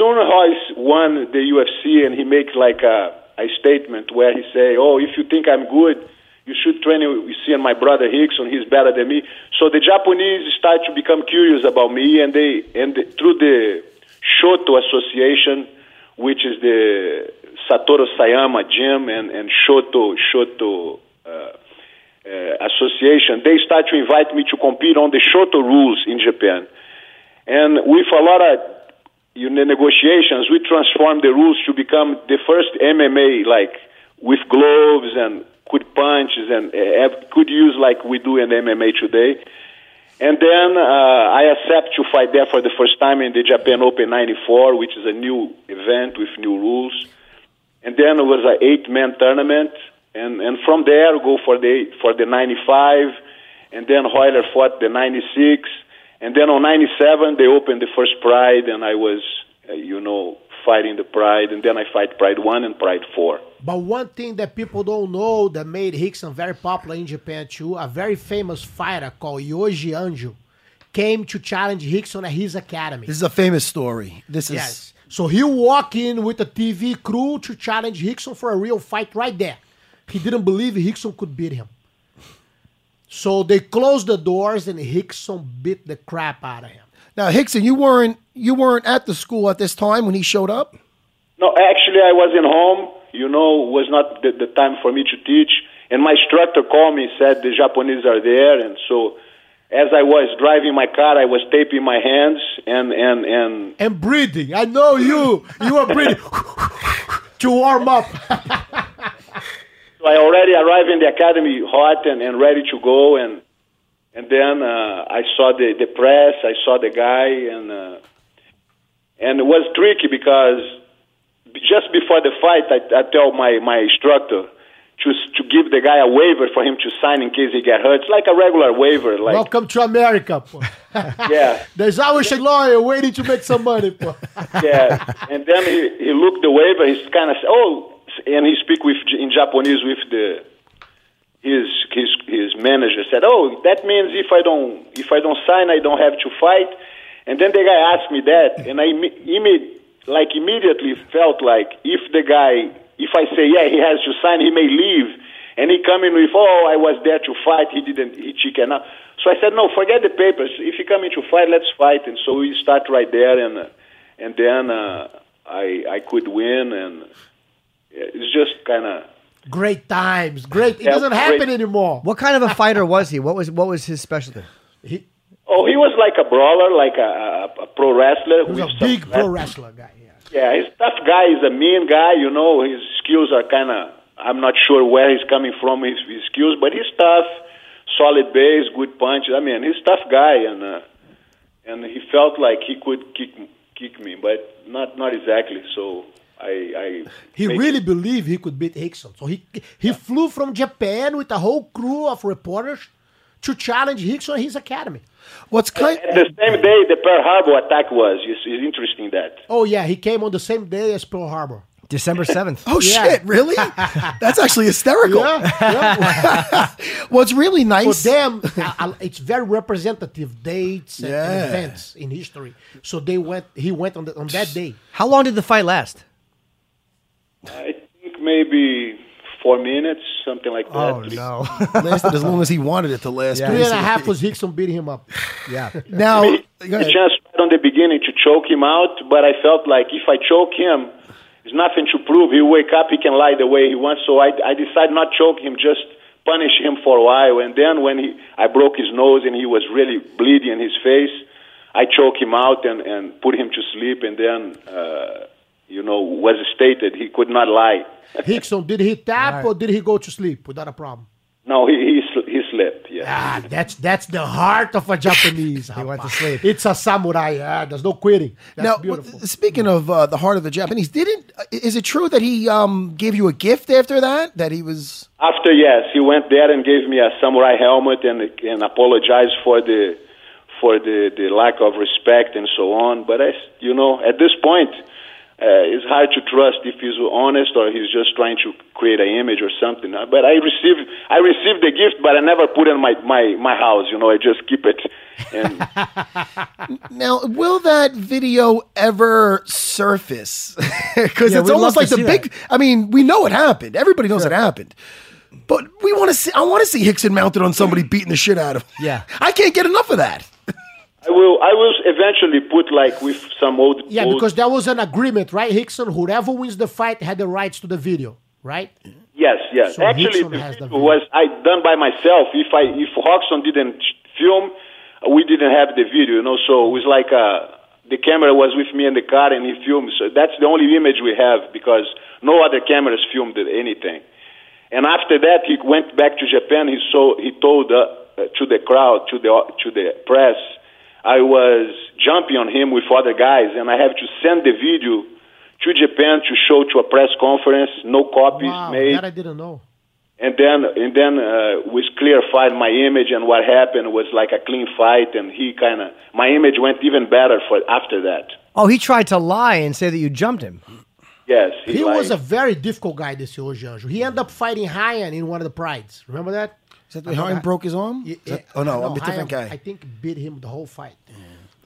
Royce won the UFC, and he makes like a, a statement where he say, "Oh, if you think I'm good, you should train with see my brother Rickson. He's better than me." So the Japanese start to become curious about me, and they and the, through the Shooto Association, which is the Satoru Sayama gym and and Shooto Shooto. Uh, uh, association, they start to invite me to compete on the Shooto rules in Japan. And with a lot of you the negotiations, we transformed the rules to become the first MMA, like with gloves and could punches and could use like we do in MMA today. And then uh, I accept to fight there for the first time in the Japan Open '94, which is a new event with new rules. And then it was an eight-man tournament, and and from there go for the for the '95, and then Royler fought the '96, and then on '97 they opened the first Pride, and I was, uh, you know, fighting the Pride, and then I fight Pride One and Pride Four. But one thing that people don't know that made Rickson very popular in Japan too, a very famous fighter called Yoji Anjo came to challenge Rickson at his academy. this is a famous story. This is Yes. So he walked in with a TV crew to challenge Rickson for a real fight right there. He didn't believe Rickson could beat him. So they closed the doors and Rickson beat the crap out of him. Now, Rickson, you weren't you weren't at the school at this time when he showed up. No, actually, I was in home. You know, was not the, the time for me to teach. And my instructor called me, said the Japanese are there, and so as I was driving my car, I was taping my hands and and and And breathing. I know you. You are breathing to warm up. So I already arrived in the academy hot and, and ready to go, and and then uh, I saw the, the press, I saw the guy, and uh, and it was tricky because just before the fight, I, I tell my my instructor to to give the guy a waiver for him to sign in case he get hurt. It's like a regular waiver, like Welcome to America. yeah. There's always a lawyer waiting to make some money. yeah. And then he, he looked the waiver. He's kind of oh, and he speak with in Japanese with the his his his manager said, oh, that means if I don't if I don't sign, I don't have to fight. And then the guy asked me that, and I imme- like immediately felt like if the guy if I say yeah, he has to sign, he may leave. And he come in with, oh, I was there to fight. He didn't, he chicken out. So I said, no, forget the papers. If you come in to fight, let's fight. And so we start right there, and and then uh, I I could win, and it's just kind of Great times. Great. It doesn't great. happen anymore. What kind of a fighter was he? What was what was his specialty? He, oh, he was like a brawler, like a, a, a pro wrestler. He was a some big pro wrestler guy. Yeah. Yeah, he's a tough guy. He's a mean guy. You know, his skills are kind of. I'm not sure where he's coming from his, his skills, but he's tough, solid base, good punches. I mean, he's a tough guy, and uh, and he felt like he could kick kick me, but not not exactly. So I I He made- really believed he could beat Rickson. So he he flew from Japan with a whole crew of reporters to challenge Rickson in his academy. What's kind At the same day, the Pearl Harbor attack was. It's, it's interesting that. Oh yeah, he came on the same day as Pearl Harbor. December seventh. Oh Yeah. shit! Really? That's actually hysterical. Yeah, What's really For nice? them, uh, uh, it's very representative dates and, and Yeah. events in history. So they went. He went on the, on that day. How long did the fight last? I think maybe four minutes, something like that. Oh no. lasted as long as he wanted it to last. Yeah. Three and a half was Rickson beating him up. yeah. Now, He go had a chance right on the beginning to choke him out, but I felt like if I choke him, there's nothing to prove. He'll wake up, he can lie the way he wants. So I, I decided not choke him, just punish him for a while. And then when he, I broke his nose and he was really bleeding in his face, I choked him out and, and put him to sleep. And then, uh, you know, was stated he could not lie. Rickson, did he tap or did he go to sleep without a problem? No, he he, sl- he slept. Yeah. Ah, that's that's the heart of a Japanese. He went to rapaz. sleep. It's a samurai. Yeah, there's no quitting. That's now, beautiful. speaking of uh, the heart of the Japanese, didn't uh, is it true that he um, gave you a gift after that? That he was After yes, he went there and gave me a samurai helmet and and apologized for the for the the lack of respect and so on. But I, you know, at this point, uh, it's hard to trust if he's honest or he's just trying to create an image or something. Uh, But I received I received the gift, but I never put it in my my my house. You know, I just keep it. And now. Will that video ever surface? Because Yeah, it's almost like the big. that. I mean, we know it happened. Everybody knows it happened. But we want to see. I want to see Rickson mounted on somebody beating the shit out of him. Yeah. I can't get enough of that. I will I will eventually put like with some old yeah, old- because there was an agreement, right? Rickson, whoever wins the fight had the rights to the video, right? Yes, yes. So Actually, Rickson the has the video was I done by myself. If I if Hodgson didn't film, we didn't have the video. You know, so it was like uh, the camera was with me in the car and he filmed. So that's the only image we have because no other cameras filmed anything. And after that, he went back to Japan. He saw he told uh, to the crowd, to the to the press, I was jumping on him with other guys, and I have to send the video to Japan to show to a press conference. No copies Wow, made. that I didn't know. And then, and then uh, was clarified my image, and what happened was like a clean fight, and he kind of my image went even better for after that. Oh, he tried to lie and say that you jumped him. Yes, He lied. was a very difficult guy, this Yoji Anjo. He ended up fighting Ryan in one of the prides. Remember that? Is that the Ryan broke his arm? Yeah, that- oh no, I'm a different Ryan, guy. I think beat him the whole fight.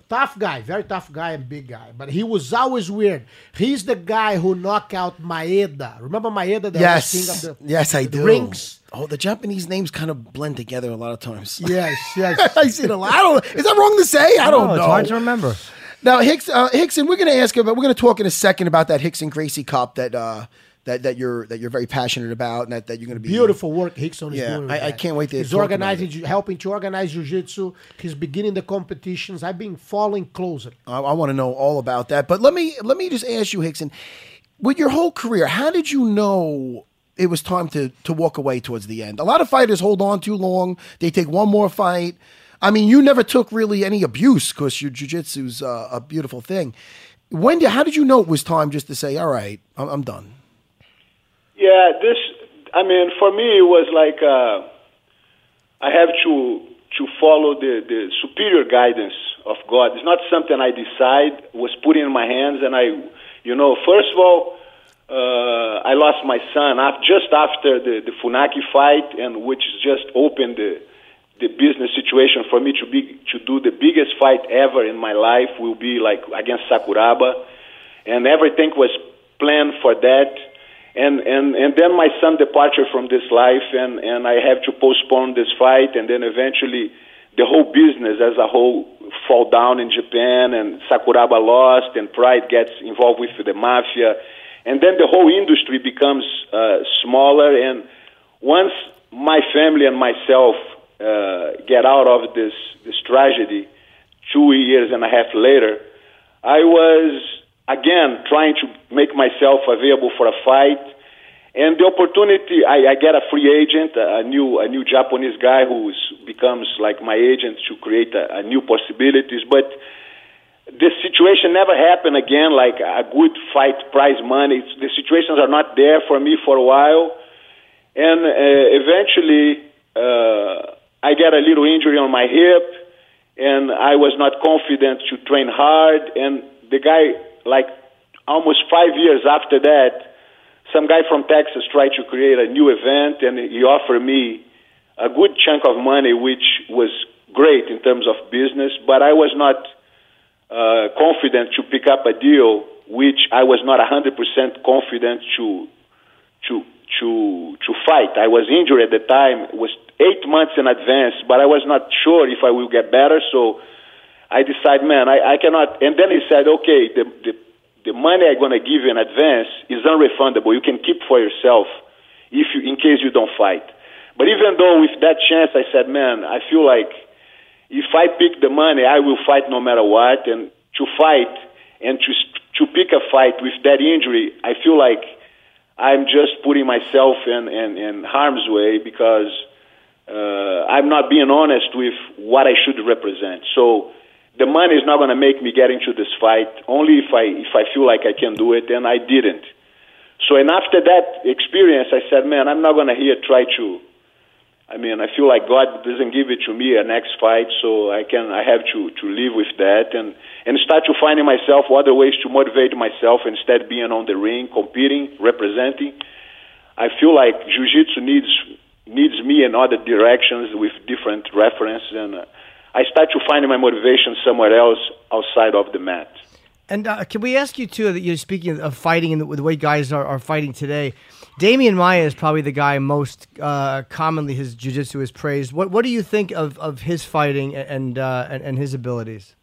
Tough guy, very tough guy and big guy. But he was always weird. He's the guy who knocked out Maeda. Remember Maeda? The yes, king of the yes, I the do. Rings. Oh, the Japanese names kind of blend together a lot of times. Yes, yes. I see it a lot. I don't. Is that wrong to say? I don't No, know. it's hard to remember. Now, Hicks, uh, Rickson, we're going to ask about. We're going to talk in a second about that Rickson Gracie Cup that uh, that, that you're that you're very passionate about and that, that you're going to be Beautiful work Rickson is Yeah, doing. with I- I can't wait to He's organizing, helping to organize jiu-jitsu. He's beginning the competitions. I've been following closer. I, I want to know all about that. But let me let me just ask you, Rickson, with your whole career, how did you know it was time to to walk away towards the end? A lot of fighters hold on too long. They take one more fight. I mean, you never took really any abuse because your jujitsu's uh, a beautiful thing. When did? How did you know it was time just to say, "All right, I'm, I'm done"? Yeah, this. I mean, for me, it was like uh, I have to to follow the the superior guidance of God. It's not something I decide. Was put in my hands, and I, you know, first of all, uh, I lost my son just after the the Funaki fight, and which just opened the the business situation for me to be to do the biggest fight ever in my life will be like against Sakuraba, and everything was planned for that. And, and and then my son departure from this life, and and I have to postpone this fight, and then eventually the whole business as a whole fall down in Japan, and Sakuraba lost, and Pride gets involved with the mafia, and then the whole industry becomes uh, smaller. And once my family and myself uh, get out of this this tragedy, two years and a half later, I was again trying to make myself available for a fight. And the opportunity, I, I get a free agent, a new a new Japanese guy who becomes like my agent to create a, a new possibilities. But the situation never happened again. Like a good fight, prize money. It's, the situations are not there for me for a while, and uh, eventually uh, I get a little injury on my hip, and I was not confident to train hard. And the guy, like almost five years after that, some guy from Texas tried to create a new event, and he offered me a good chunk of money, which was great in terms of business, but I was not uh, confident to pick up a deal which I was not 100% confident to to to to fight. I was injured at the time. It was eight months in advance, but I was not sure if I will get better. So I decide, man, I, I cannot. And then he said, okay, the the, the money I'm going to give you in advance is unrefundable. You can keep for yourself if you in case you don't fight. But even though with that chance, I said, man, I feel like if I pick the money, I will fight no matter what. And to fight and to to pick a fight with that injury, I feel like I'm just putting myself in in, in harm's way because uh, I'm not being honest with what I should represent. So the money is not going to make me get into this fight. Only if I if I feel like I can do it, and I didn't. So and after that experience, I said, man, I'm not going to here try to. I mean, I feel like God doesn't give it to me a next fight, so I can I have to to live with that and and start to finding myself other ways to motivate myself instead being on the ring, competing, representing. I feel like jiu-jitsu needs needs me in other directions with different references and uh, I start to find my motivation somewhere else outside of the mat. And uh, can we ask you too that you're speaking of fighting and the, the way guys are, are fighting today? Demian Maia is probably the guy most uh, commonly his jiu-jitsu is praised. What what do you think of, of his fighting and, uh, and and his abilities?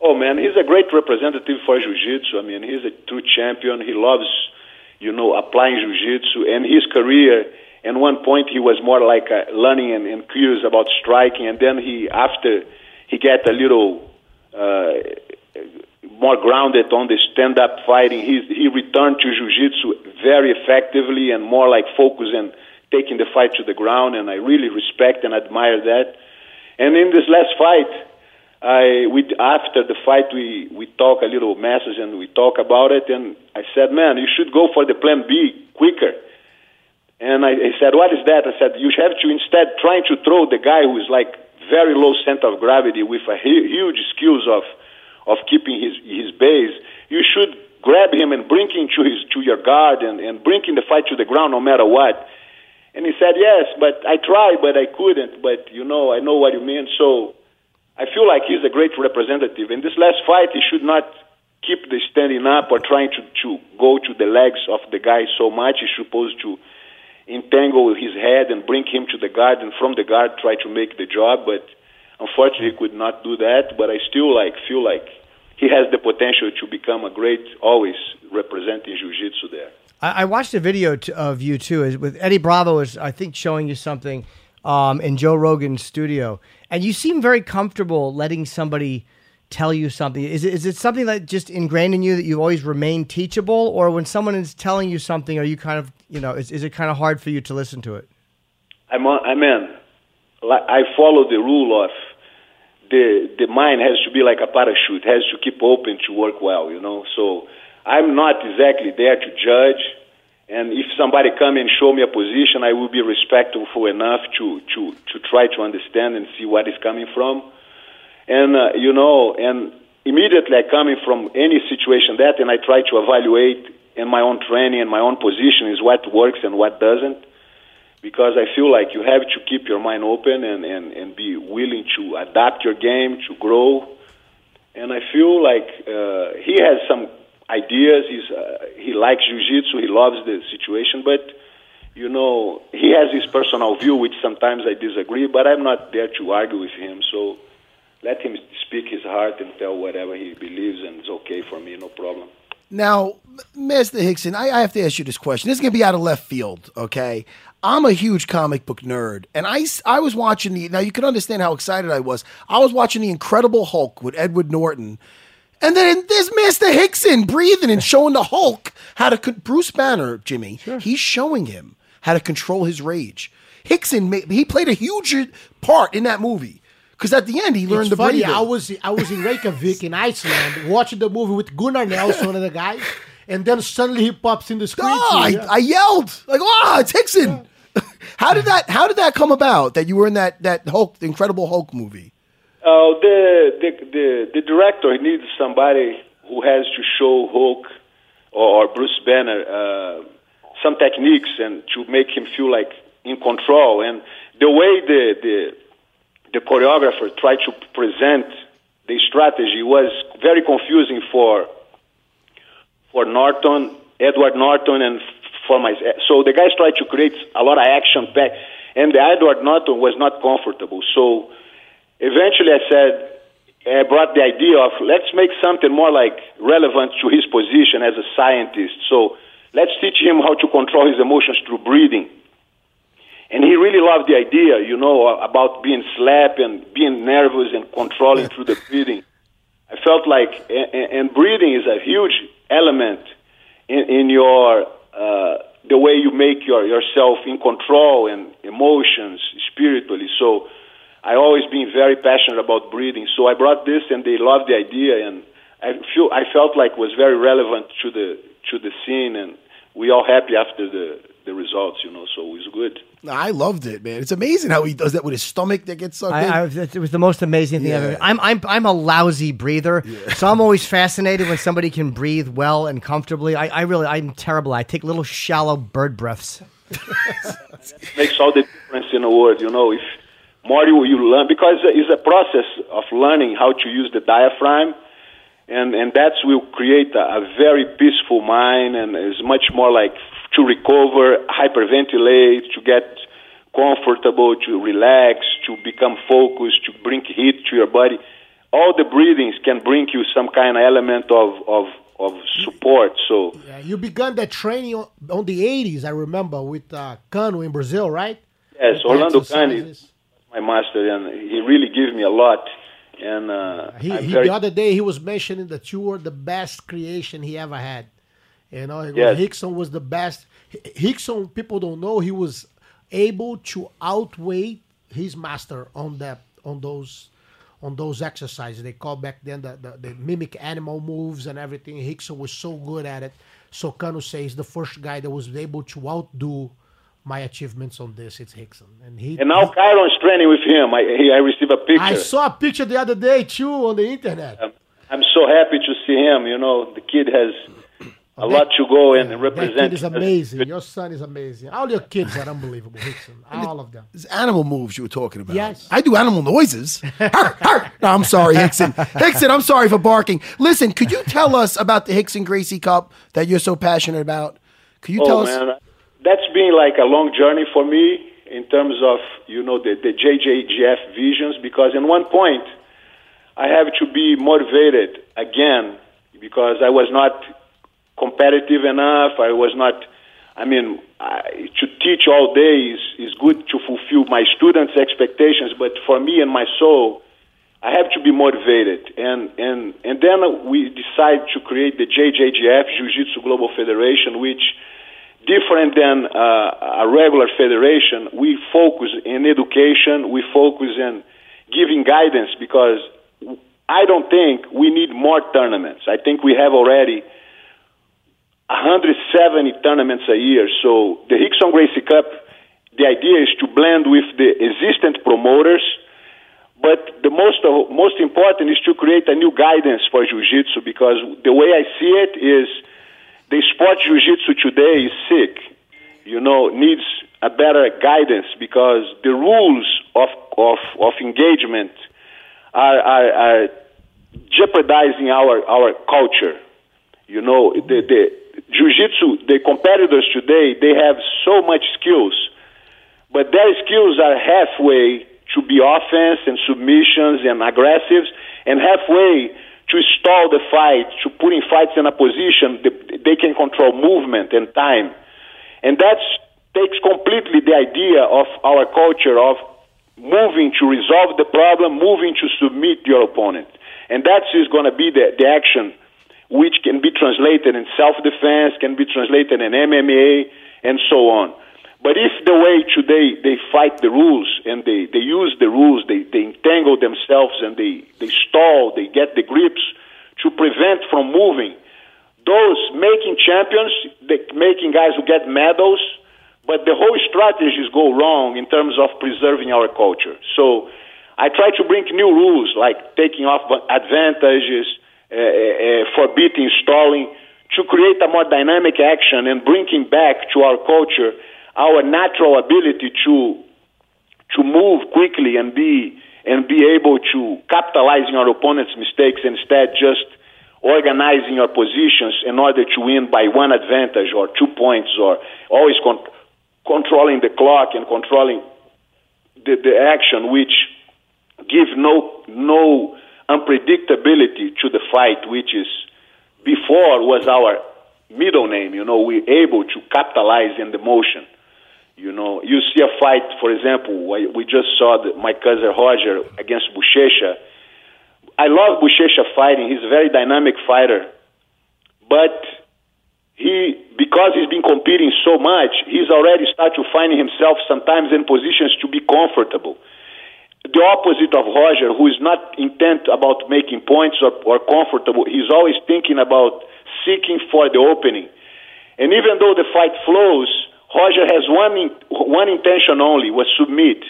Oh man, he's a great representative for jiu-jitsu. I mean, he's a true champion. He loves, you know, applying jiu-jitsu. And his career, at one point, he was more like uh, learning and, and curious about striking. And then he, after he got a little uh, more grounded on the stand-up fighting, he he returned to jiu-jitsu very effectively and more like focused and taking the fight to the ground. And I really respect and admire that. And in this last fight. I we after the fight we we talk a little message and we talk about it and I said, man, you should go for the plan B quicker. And I, I said, what is that? I said, you have to instead trying to throw the guy who is like very low center of gravity with a hu- huge skills of of keeping his his base. You should grab him and bring him to his to your guard and and bring him the fight to the ground no matter what. And he said, yes, but I tried, but I couldn't. But you know, I know what you mean. So. I feel like he's a great representative. In this last fight, he should not keep the standing up or trying to, to go to the legs of the guy so much. He's supposed to entangle his head and bring him to the guard, and from the guard try to make the job. But unfortunately, he could not do that. But I still like feel like he has the potential to become a great, always representing jiu-jitsu there. I, I watched a video t- of you too, with Eddie Bravo is I think showing you something um, in Joe Rogan's studio, and you seem very comfortable letting somebody tell you something. Is it, is it something that just ingrained in you that you've always remained teachable, or when someone is telling you something, are you kind of you know is, is it kind of hard for you to listen to it? I'm, on- I'm in. I follow the rule of the the mind has to be like a parachute, has to keep open to work well, you know. So I'm not exactly there to judge. And if somebody come and show me a position, I will be respectful enough to to to try to understand and see what is coming from. And uh, you know, and immediately I coming from any situation that, and I try to evaluate in my own training and my own position is what works and what doesn't because I feel like you have to keep your mind open and, and, and be willing to adapt your game, to grow. And I feel like uh, he has some ideas. He's, uh, he likes jiu-jitsu. He loves the situation. But, you know, he has his personal view, which sometimes I disagree, but I'm not there to argue with him. So let him speak his heart and tell whatever he believes, and it's okay for me, no problem. Now, Mr. Rickson, I, I have to ask you this question. This is going to be out of left field, okay? I'm a huge comic book nerd, and I, I was watching the. Now, you can understand how excited I was. I was watching The Incredible Hulk with Edward Norton, and then there's Master Rickson breathing and showing the Hulk how to. Con- Bruce Banner, Jimmy, he's showing him how to control his rage. Rickson, he played a huge part in that movie. Because at the end, he learned it's the funny. breathing. I was I was in Reykjavik in Iceland watching the movie with Gunnar Nelson, and the guys, and then suddenly he pops in the screen. Too, I. I yelled like, "Ah, it's Rickson!" how did that? How did that come about? That you were in that that Hulk, Incredible Hulk movie? Uh, the, the the the director needs somebody who has to show Hulk or, or Bruce Banner uh, some techniques and to make him feel like in control. And the way the the the choreographer tried to present the strategy was very confusing for for Norton, Edward Norton, and for myself. So the guys tried to create a lot of action pack, and the Edward Norton was not comfortable. So eventually, I said. I brought the idea of let's make something more like relevant to his position as a scientist. So let's teach him how to control his emotions through breathing. And he really loved the idea, you know, about being slapped and being nervous and controlling through the breathing. I felt like, and, breathing is a huge element in, in your uh, the way you make your yourself in control and emotions spiritually. So I always been very passionate about breathing. So I brought this, and they loved the idea, and I feel I felt like it was very relevant to the to the scene, and we all happy after the the results, you know. So it's good. I loved it, man. It's amazing how he does that with his stomach that gets sucked in. I, I, it was the most amazing thing Yeah. ever. I'm I'm I'm a lousy breather, so I'm always fascinated when somebody can breathe well and comfortably. I, I really I'm terrible. I take little shallow bird breaths. makes all the difference in the world. You know, if more you, you learn, because it's a process of learning how to use the diaphragm, and and that will create a, a very peaceful mind, and is much more like to recover, hyperventilate, to get comfortable, to relax, to become focused, to bring heat to your body. All the breathings can bring you some kind of element of of of support. So. Yeah, you began that training on, on the 80s, I remember, with uh, Cani in Brazil, right? Yes, With Orlando Cani, exercises. my master, and he really gave me a lot. And uh, He, he, very the other day, he was mentioning that you were the best creation he ever had. You know, he goes, Yes. Rickson was the best. Hi- Rickson, people don't know, he was able to outweigh his master on that on those on those exercises. They call back then the, the, the mimic animal moves and everything. Rickson was so good at it. So Cani says the first guy that was able to outdo my achievements on this, it's Rickson. And he and now Kron's training with him. I he, I received a picture. I saw a picture the other day too on the internet. Um, I'm so happy to see him. You know, the kid has a lot to go and That represent. kid is amazing. Your son is amazing. All your kids are unbelievable, Rickson. All of them. It's animal moves you were talking about. Yes. I do animal noises. Arr, arr. No, I'm sorry, Rickson. Rickson, I'm sorry for barking. Listen, could you tell us about the Rickson Gracie Cup that you're so passionate about? Could you oh tell us? man, that's been like a long journey for me in terms of you know the the JJGF visions because in one point I have to be motivated again because I was not competitive enough. I was not. I mean, I, to teach all day is, is good to fulfill my students' expectations, but for me and my soul, I have to be motivated. And, and, and then we decided to create the JJGF, Jiu Jitsu Global Federation, which, different than uh, a regular federation, we focus in education, we focus in giving guidance because I don't think we need more tournaments. I think we have already 170 tournaments a year. So the Rickson Gracie Cup, the idea is to blend with the existing promoters, but the most most important is to create a new guidance for jiu-jitsu because the way I see it is the sport jiu-jitsu today is sick. You know, needs a better guidance because the rules of of, of engagement are, are, are jeopardizing our, our culture. You know, the, the jiu-jitsu, the competitors today, they have so much skills, but their skills are halfway to be offense and submissions and aggressives, and halfway to stall the fight, to putting fights in a position they can control movement and time. And that takes completely the idea of our culture of moving to resolve the problem, moving to submit your opponent. And that is going to be the, the action which can be translated in self defense, can be translated in MMA, and so on. But if the way today they fight the rules and they, they use the rules, they, they entangle themselves and they, they stall, they get the grips to prevent from moving, those making champions, they, making guys who get medals, but the whole strategies go wrong in terms of preserving our culture. So I try to bring new rules like taking off advantages, uh, uh, forbidding stalling, to create a more dynamic action and bringing back to our culture our natural ability to to move quickly and be and be able to capitalize on our opponent's mistakes instead just organizing our positions in order to win by one advantage or two points or always con- controlling the clock and controlling the, the action which give no no unpredictability to the fight, which is before was our middle name. You know, we're able to capitalize in the motion. You know, you see a fight, for example, we just saw the, my cousin Roger against Buchecha. I love Buchecha fighting. He's a very dynamic fighter, but he because he's been competing so much, he's already started to find himself sometimes in positions to be comfortable the opposite of Roger, who is not intent about making points or, or comfortable. He's always thinking about seeking for the opening. And even though the fight flows, Roger has one in, one intention only: was submit.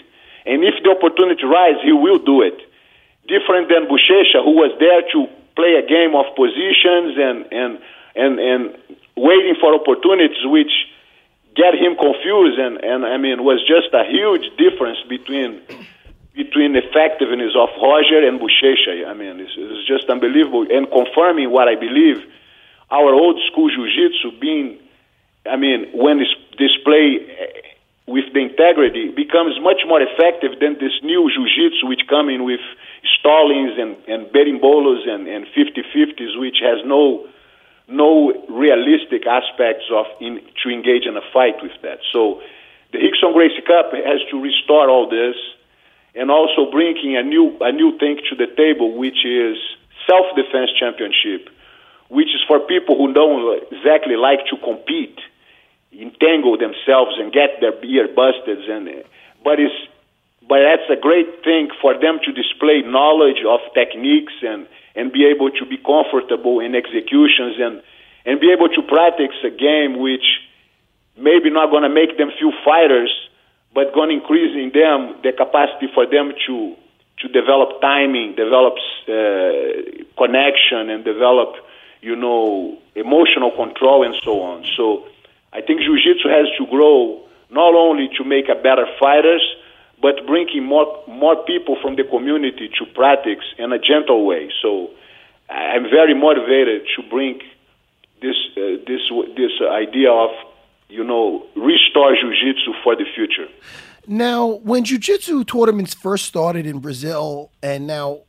And if the opportunity arises, he will do it. Different than Buchecha, who was there to play a game of positions and and and and waiting for opportunities, which get him confused. And and I mean, was just a huge difference between between effectiveness of Roger and Buchecha. I mean, it's, it's just unbelievable. And confirming what I believe, our old school jiu-jitsu being, I mean, when it's displayed eh, with the integrity, becomes much more effective than this new jiu-jitsu which come in with stallings and, and berimbolos and, and 50-50s, which has no no realistic aspects of in, to engage in a fight with that. So the Rickson Gracie Cup has to restore all this and also bringing a new a new thing to the table, which is self defense championship, which is for people who don't exactly like to compete, entangle themselves and get their ear busted, and but it's but that's a great thing for them to display knowledge of techniques and and be able to be comfortable in executions and and be able to practice a game which maybe not going to make them feel fighters but going to increase in them the capacity for them to to develop timing, develop uh, connection, and develop you know emotional control and so on. So I think jiu-jitsu has to grow not only to make a better fighters, but bringing more more people from the community to practice in a gentle way. So I'm very motivated to bring this uh, this this idea of you know, restore jiu-jitsu for the future. Now, when jiu-jitsu tournaments first started in Brazil, and now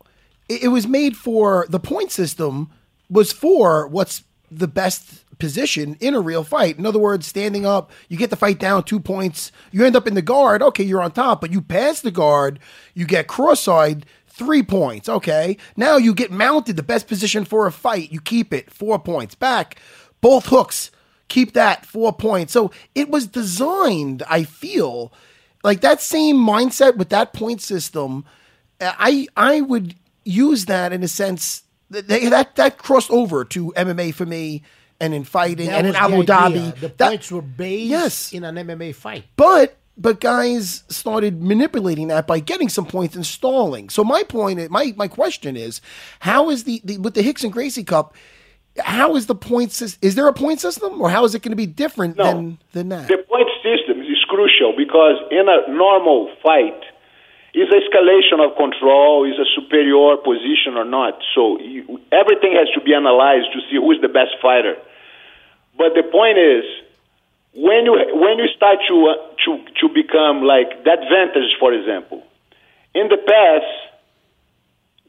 it, it was made for the point system was for what's the best position in a real fight. In other words, standing up, you get the fight down two points, you end up in the guard, okay, you're on top, but you pass the guard, you get cross-eyed, three points, okay. Now you get mounted, the best position for a fight, you keep it, four points. Back, both hooks, keep that, four points. So it was designed, I feel, like that same mindset with that point system. I I would use that in a sense that that, that crossed over to MMA for me and in fighting That and in Abu the. Dhabi. The That- points were based Yes. in an MMA fight. but but guys started manipulating that by getting some points and stalling. So my point, my my question is, how is the, the with the Rickson Gracie Cup? How is the point system? Is there a point system, or how is it going to be different No. than than that? The point system is crucial because in a normal fight, is escalation of control, is a superior position or not. So you, everything has to be analyzed to see who is the best fighter. But the point is, when you when you start to uh, to to become like that vantage, for example, in the past,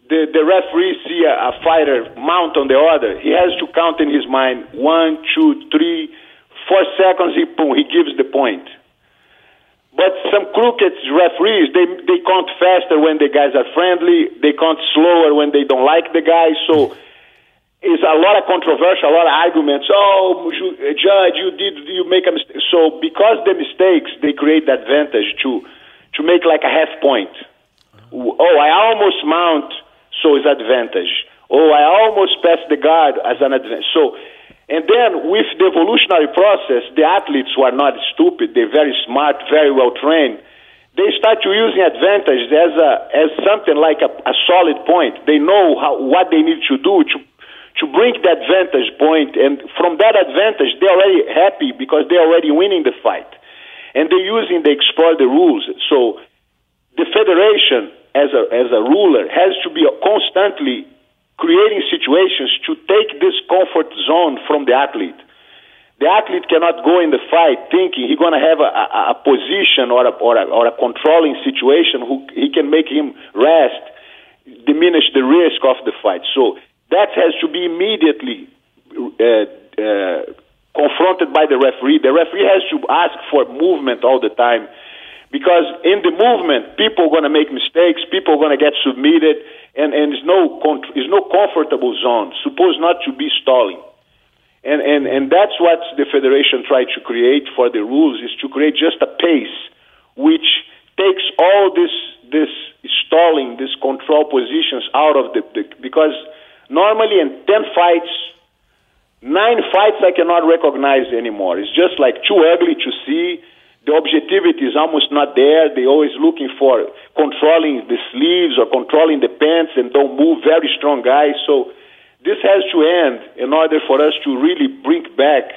the the referee see a, a fighter mount on the other, he has to count in his mind one, two, three, four seconds. He boom, he gives the point. But some crooked referees, they they count faster when the guys are friendly. They count slower when they don't like the guy. So it's a lot of controversial, a lot of arguments. Oh, uh, judge, you did you make a mistake? So because the mistakes, they create the advantage to to make like a half point. Oh, I almost mount, so it's advantage. Oh, I almost passed the guard as an advantage. So, and then with the evolutionary process, the athletes who are not stupid, they're very smart, very well trained. They start to using advantage as a as something like a, a solid point. They know how what they need to do to to bring that vantage point, and from that advantage, they're already happy because they're already winning the fight, and they're using they explore the rules. So the federation as a as a ruler has to be constantly creating situations to take this comfort zone from the athlete. The athlete cannot go in the fight thinking he's going to have a, a, a position or a, or, a, or a controlling situation who he can make him rest, diminish the risk of the fight. So that has to be immediately uh, uh, confronted by the referee. The referee has to ask for movement all the time because in the movement, people are going to make mistakes, people are going to get submitted, and, and it's no it's no comfortable zone. Supposed not to be stalling, and and and that's what the federation tried to create for the rules is to create just a pace which takes all this this stalling, this control positions out of the, the because normally in ten fights nine fights I cannot recognize anymore. It's just like too ugly to see. The objectivity is almost not there. They're always looking for controlling the sleeves or controlling the pants and don't move very strong guys. So this has to end in order for us to really bring back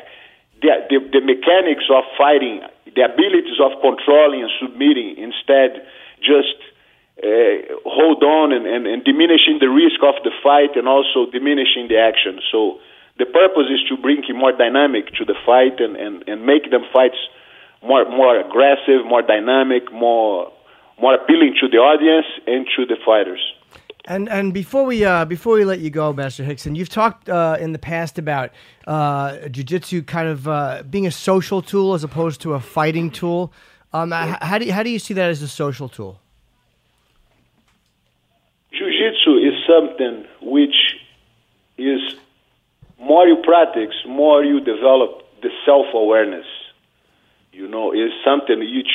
the, the, the mechanics of fighting, the abilities of controlling and submitting instead just uh, hold on and, and, and diminishing the risk of the fight and also diminishing the action. So the purpose is to bring more dynamic to the fight and, and, and make them fights more more aggressive, more dynamic, more more appealing to the audience and to the fighters. And and before we uh, before we let you go, Master Rickson, you've talked uh, in the past about uh, jujitsu kind of uh, being a social tool as opposed to a fighting tool. Um, h- how do you, how do you see that as a social tool? Jiu-jitsu is something which is more you practice, more you develop the self-awareness. You know, is something which,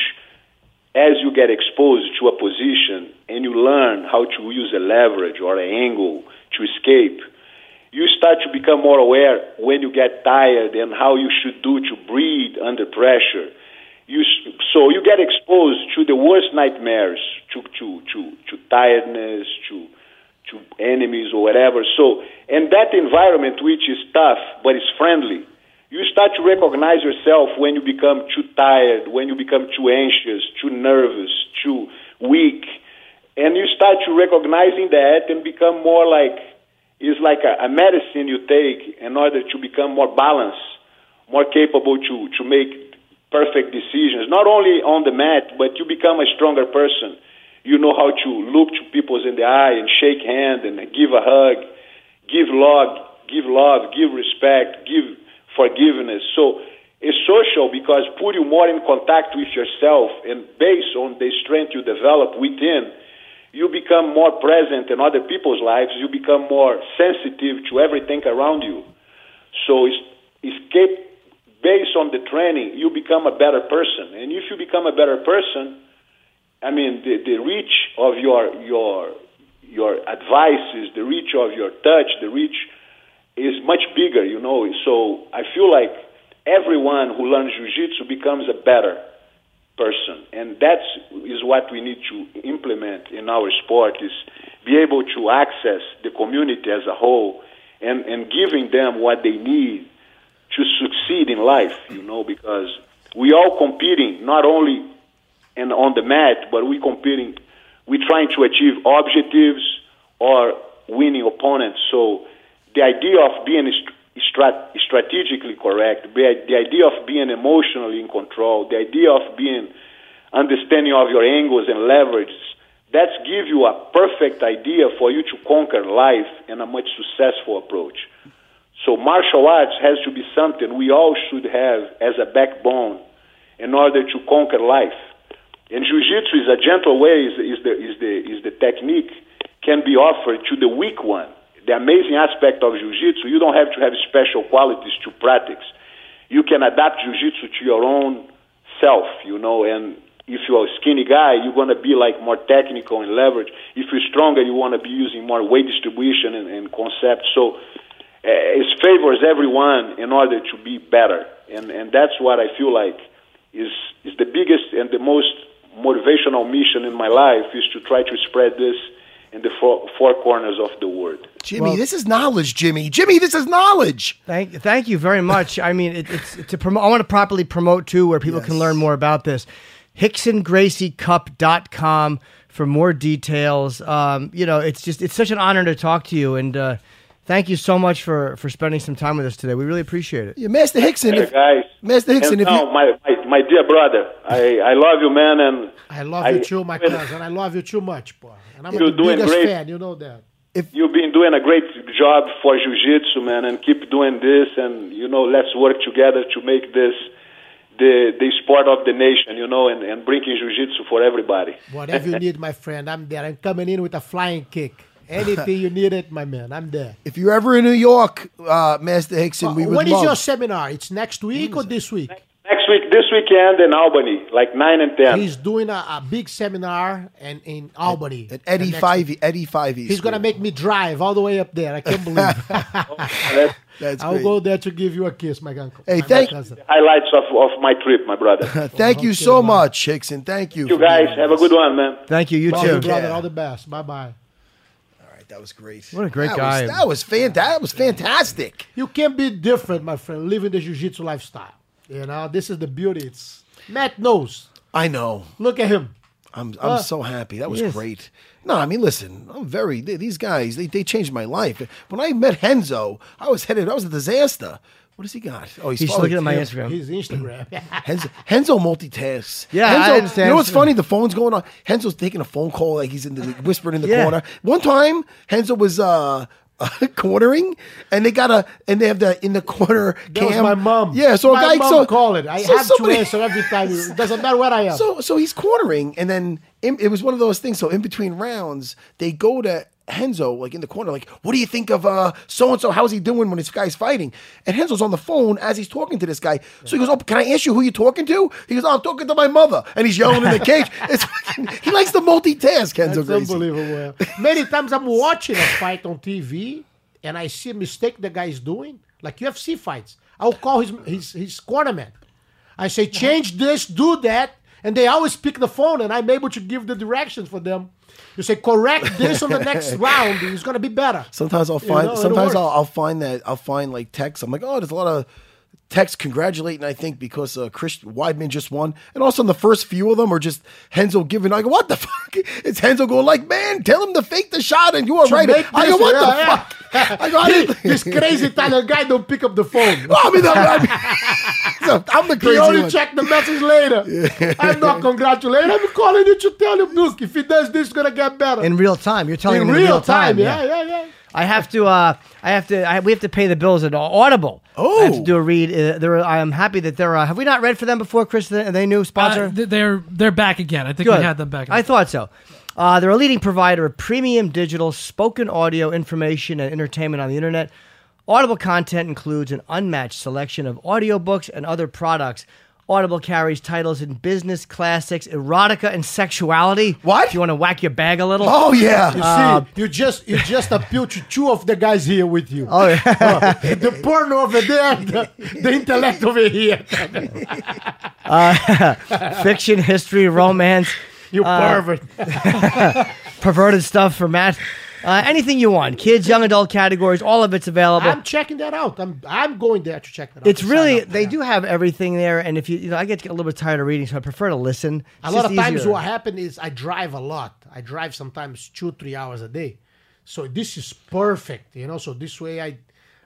as you get exposed to a position and you learn how to use a leverage or an angle to escape, you start to become more aware when you get tired and how you should do to breathe under pressure. You, so you get exposed to the worst nightmares, to, to, to, to tiredness, to, to enemies or whatever. So, and that environment, which is tough but is friendly, you start to recognize yourself when you become too tired, when you become too anxious, too nervous, too weak, and you start to recognizing that and become more like it's like a, a medicine you take in order to become more balanced, more capable to to make perfect decisions, not only on the mat, but you become a stronger person. You know how to look to people in the eye and shake hand and give a hug, give love, give love, give respect, give forgiveness. So it's social because put you more in contact with yourself and based on the strength you develop within, you become more present in other people's lives. You become more sensitive to everything around you. So it's, kept based on the training, you become a better person. And if you become a better person, I mean, the, the reach of your your your advices, the reach of your touch, the reach is much bigger, you know. So I feel like everyone who learns jiu-jitsu becomes a better person, and that's is what we need to implement in our sport is be able to access the community as a whole and and giving them what they need to succeed in life, you know, because we all competing not only and on the mat, but we competing, we trying to achieve objectives or winning opponents. So the idea of being strat- strategically correct, the idea of being emotionally in control, the idea of being understanding of your angles and leverages, that's give you a perfect idea for you to conquer life in a much successful approach. So martial arts has to be something we all should have as a backbone in order to conquer life. And jiu-jitsu is a gentle way, is, is, the, is, the, is the technique can be offered to the weak one. The amazing aspect of jiu-jitsu, you don't have to have special qualities to practice. You can adapt jiu-jitsu to your own self, you know, and if you're a skinny guy, you're going to be like more technical and leverage. If you're stronger, you want to be using more weight distribution and, and concepts. So uh, it favors everyone in order to be better. And, and that's what I feel like is, is the biggest and the most motivational mission in my life is to try to spread this in the four, four corners of the world. Jimmy, well, this is knowledge, Jimmy. Jimmy, this is knowledge. Thank, thank you very much. I mean, it, it's to promote. I want to properly promote too, where people yes. can learn more about this. RicksonGracieCup.com for more details. Um, you know, it's just it's such an honor to talk to you, and uh, thank you so much for for spending some time with us today. We really appreciate it. Yeah, Master Rickson, hey, if, guys. Master Rickson, if you, my, my, my dear brother, I, I love you, man, and I love I, you too, my cousin. I love you too much, boy. And I'm you're the doing biggest great. fan. You know that. If you've been doing a great job for jiu-jitsu, man, and keep doing this, and you know, let's work together to make this the the sport of the nation, you know, and, and bringing jiu-jitsu for everybody. Whatever you need, my friend, I'm there. I'm coming in with a flying kick. Anything you need it, my man, I'm there. If you're ever in New York, uh, Master Rickson, uh, we would When love. is your seminar? It's next week or this week? Next week, this weekend in Albany, like nine and ten. He's doing a, a big seminar and in Albany. At Eddie Five, Eddie Five. He's gonna make me drive all the way up there. I can't believe. That's, That's I'll great. go there to give you a kiss, my uncle. Hey, my thank- cousin. highlights of, of my trip, my brother. Thank you so much, Rickson. Thank you. you guys have a good one, man. Thank you. You Love you, too. brother. Yeah. All the best. Bye bye. All right, that was great. What a great That guy. Was, that was fantastic. That was fantastic. You can be different, my friend, living the jiu-jitsu lifestyle. You know, this is the beauty. It's Matt knows. I know. Look at him. I'm I'm Uh, so happy. That was yes. great. No, I mean, listen, I'm very th- these guys. They, they changed my life. When I met Renzo, I was headed. I was a disaster. What has he got? Oh, he's, He's looking at my yeah. Instagram. His Instagram. Renzo, Renzo multitasks. Yeah, Renzo, I understand. You know what's funny? The phone's going on. Renzo's taking a phone call like he's in the whispering in the Yeah. corner. One time, Renzo was uh, cornering, and they got a and they have the in the corner That was cam. my mom. Yeah, so my a guy mom so call it. I so have somebody- to answer every time. It doesn't matter where I am. So so he's cornering, and then in, it was one of those things. So in between rounds, they go to Renzo like in the corner, like, "What do you think of uh so and so? How's he doing when this guy's fighting?" And Renzo's on the phone as he's talking to this guy. So he goes, "Oh, can I ask you who you're talking to?" He goes, oh, "I'm talking to my mother," and he's yelling in the cage. It's fucking, he likes to multitask. Renzo That's Gracie. unbelievable. Many times I'm watching a fight on TV and I see a mistake the guy is doing, like UFC fights. I'll call his his his cornerman. I say, change this, do that, and they always pick the phone, and I'm able to give the directions for them. You say, correct this on the next round. It's gonna be better. Sometimes I'll You find. know, sometimes I'll. I'll find that I'll find like texts. I'm like, oh, there's a lot of texts congratulating. I think because uh, Chris Weidman just won, and also in the first few of them are just Renzo giving. I go, what the fuck? It's Renzo going like, man, tell him to fake the shot, and you are To right. make I go, what yeah, the yeah. fuck? I go, I this crazy Italian guy don't pick up the phone. I mean, I'm, I'm, so I'm the He crazy only one. check the message later. I'm not congratulating. I'm calling you to tell you, look, if he does this, it's gonna get better. In real time, you're telling In him real, in real time, time. yeah, yeah, yeah. I have to. Uh, I have to. I, we have to pay the bills at Audible. Oh, I have to Oh. do a read. Uh, there, I am happy that they're. Uh, have we not read for them before, Chris? Are they new sponsor? Uh, th- they're they're back again. I think Good. we had them back. I thought so. Uh, they're a leading provider of premium digital spoken audio information and entertainment on the internet. Audible content includes an unmatched selection of audiobooks and other products. Audible carries titles in business, classics, erotica, and sexuality. What? If you want to whack your bag a little. Oh yeah. You Uh, see, you just you just appeal to two of the guys here with you. Oh, yeah. Uh, the porno over there, the, the intellect over here. Uh, fiction, history, romance, You uh, pervert. perverted stuff for Matt. Uh, anything you want. Kids, young adult categories, all of it's available. I'm checking that out. I'm I'm going there to check that out. it's really they do have everything there, and if you you know, I get a little bit tired of reading, so I prefer to listen. A lot just of times, easier. what happens is I drive a lot. I drive sometimes two, three hours a day. So this is perfect, you know. So this way, I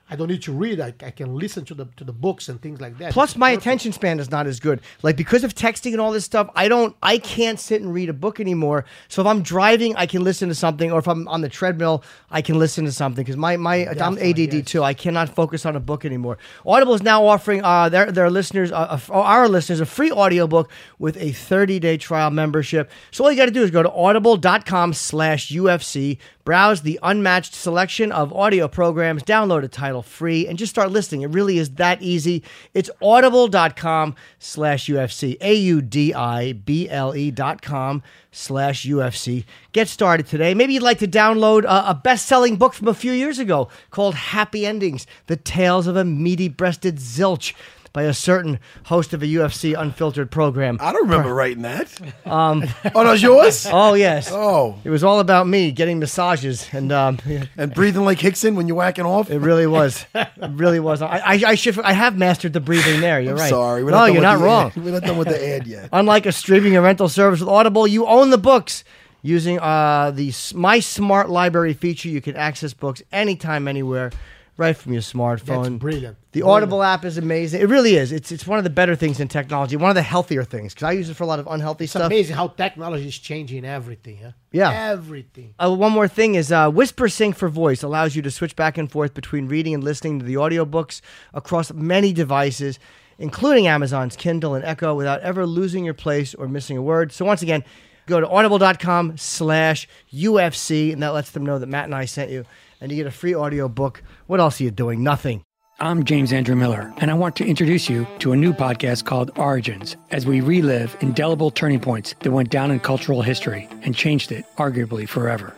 I don't need to read. I, I can listen to the to the books and things like that. Plus, It's my perfect. attention span is not as good. Like because of texting and all this stuff, I don't, I can't sit and read a book anymore. So if I'm driving, I can listen to something, or if I'm on the treadmill, I can listen to something. Because my my I'm ADD yes. too. I cannot focus on a book anymore. Audible is now offering uh, their their listeners, uh, uh, our listeners, a free audiobook with a 30 day trial membership. So all you got to do is go to audible.com/ufc, browse the unmatched selection of audio programs, download a title free, and just start listening. It really is that easy. It's audible.com slash UFC, A U D I B L E dot com slash UFC. Get started today. Maybe you'd like to download a, a best selling book from a few years ago called Happy Endings The Tales of a Meaty Breasted Zilch. By a certain host of a UFC unfiltered program. I don't remember writing that. Um, oh, that was yours. Oh yes. Oh. It was all about me getting massages and um, And breathing like Rickson when you're whacking off. It really was. It really was. I, I, I should. I have mastered the breathing there. You're I'm right. sorry. We're no, you're not wrong. Ad. We're not done with the ad yet. Unlike a streaming and rental service with Audible, you own the books. Using uh, the My Smart Library feature, you can access books anytime, anywhere, right from your smartphone. That's brilliant. The Brilliant. Audible app is amazing. It really is. It's it's one of the better things in technology. One of the healthier things because I use it for a lot of unhealthy stuff. It's stuff. amazing how technology is changing everything. Huh? Yeah. everything. Uh, one more thing is uh, Whispersync for Voice allows you to switch back and forth between reading and listening to the audiobooks across many devices, including Amazon's Kindle and Echo, without ever losing your place or missing a word. So once again, go to audible.com slash UFC, and that lets them know that Matt and I sent you, and you get a free audiobook. What else are you doing? Nothing. I'm James Andrew Miller, and I want to introduce you to a new podcast called Origins as we relive indelible turning points that went down in cultural history and changed it, arguably forever.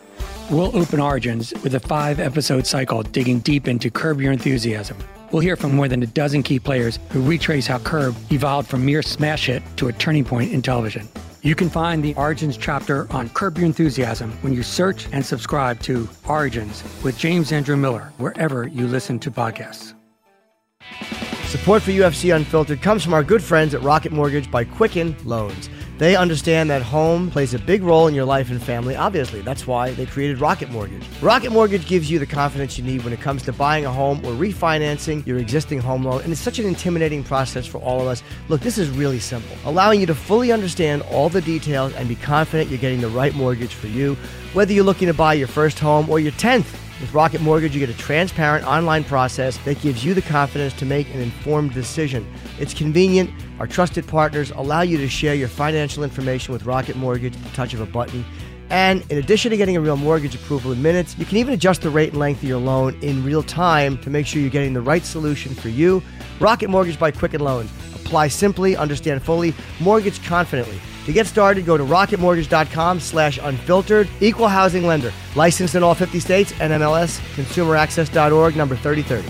We'll open Origins with a five episode cycle digging deep into Curb Your Enthusiasm. We'll hear from more than a dozen key players who retrace how Curb evolved from mere smash hit to a turning point in television. You can find the Origins chapter on Curb Your Enthusiasm when you search and subscribe to Origins with James Andrew Miller wherever you listen to podcasts. Support for UFC Unfiltered comes from our good friends at Rocket Mortgage by Quicken Loans. They understand that home plays a big role in your life and family, obviously. That's why they created Rocket Mortgage. Rocket Mortgage gives you the confidence you need when it comes to buying a home or refinancing your existing home loan, and it's such an intimidating process for all of us. Look, this is really simple, allowing you to fully understand all the details and be confident you're getting the right mortgage for you, whether you're looking to buy your first home or your 10th. With Rocket Mortgage, you get a transparent online process that gives you the confidence to make an informed decision. It's convenient. Our trusted partners allow you to share your financial information with Rocket Mortgage at the touch of a button. And in addition to getting a real mortgage approval in minutes, you can even adjust the rate and length of your loan in real time to make sure you're getting the right solution for you. Rocket Mortgage by Quicken Loans. Apply simply, understand fully, mortgage confidently. To get started, go to rocketmortgage.com slash unfiltered. Equal housing lender. Licensed in all 50 states. NMLS. ConsumerAccess.org. Number 3030.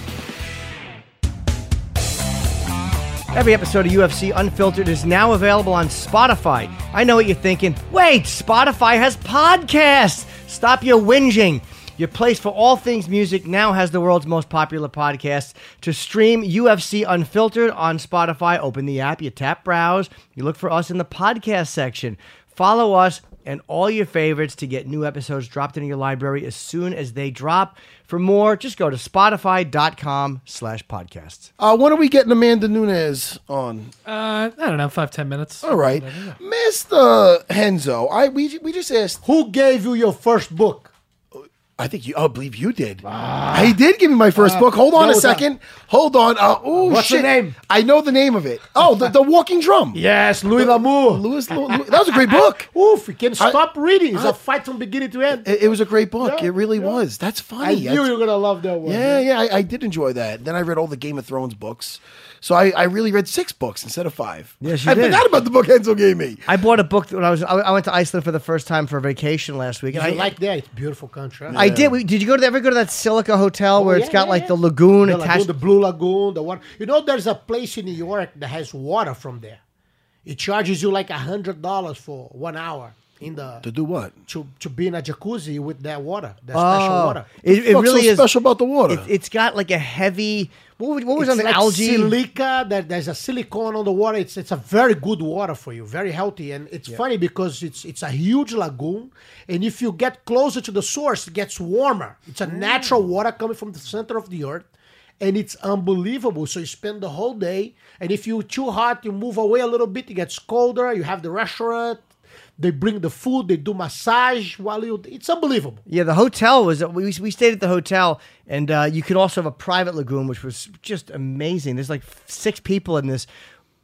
Every episode of UFC Unfiltered is now available on Spotify. I know what you're thinking. Wait, Spotify has podcasts. Stop your whinging. Your place for all things music now has the world's most popular podcasts. To stream UFC Unfiltered on Spotify, open the app, you tap browse, you look for us in the podcast section. Follow us and all your favorites to get new episodes dropped into your library as soon as they drop. For more, just go to spotify.com slash podcasts. Uh, when are we getting Amanda Nunes on? Uh, I don't know, five ten minutes. All right, Mr. Renzo. I we we just asked Who gave you your first book? I think you. I believe you did. he did give me my first book. Hold on no, a second. Hold on. Uh, oh What's the name? I know the name of it. Oh, the, the Walking Drum. Yes, Louis L'Amour. Louis, Louis- that was a great book. Oof, you can't I- stop reading. It's a fight from beginning to end. It, it was a great book. Yeah, it really yeah. was. That's I funny. knew That's- you were gonna love that one. Yeah, yeah, I, I did enjoy that. Then I read all the Game of Thrones books. So I, I really read six books instead of five. Yes, you I did. forgot about the book Enzo gave me. I bought a book when I was I I went to Iceland for the first time for a vacation last week. And I like that? It's a beautiful country. huh? I did. We- Did you go to ever go to that Silica hotel oh, where Oh, it's yeah, got yeah, like yeah. the lagoon the, attached? lagoon, the Blue Lagoon, the one. You know, there's a place in New York that has water from there. It charges you like a hundred dollars for one hour in the To do what? to, to be in a jacuzzi with that water, that special Oh, water. it, it What's really so is special about the water? It, it's got like a heavy. What, was- what was It's on the like algae? silica. That there's a silicone on the water. It's it's a very good water for you, very healthy, and it's funny because it's it's a huge lagoon, and if you get closer to the source, it gets warmer. It's a mm. natural water coming from the center of the earth, and it's unbelievable. So you spend the whole day, and if you too hot, you move away a little bit. It gets colder. You have the restaurant. They bring the food. They do massage while you. It's unbelievable. Yeah, the hotel was. We, we stayed at the hotel, and uh, you could also have a private lagoon, which was just amazing. There's like six people in this.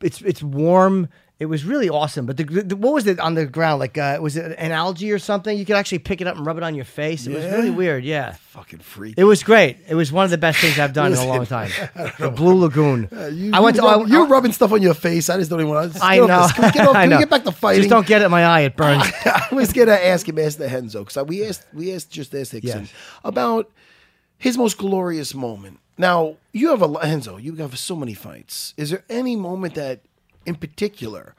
It's it's warm. It was really awesome. But the, the what was it on the ground? Like uh, was it an algae or something? You could actually pick it up and rub it on your face. It was really weird. Yeah, Fucking freak. it was great. It was one of the best things I've done in a long time. The Blue Lagoon. you, I went to. I, you're I- rubbing stuff on your face. I just don't even want to. I know. Can we get, off, I can know. we get back to fighting? Just don't get it in my eye. It burns. I was gonna ask him, ask the Renzo, because we asked, we asked just asked Rickson Yes. about his most glorious moment. Now you have a lo- Renzo, you have so many fights. Is there any moment that, in particular,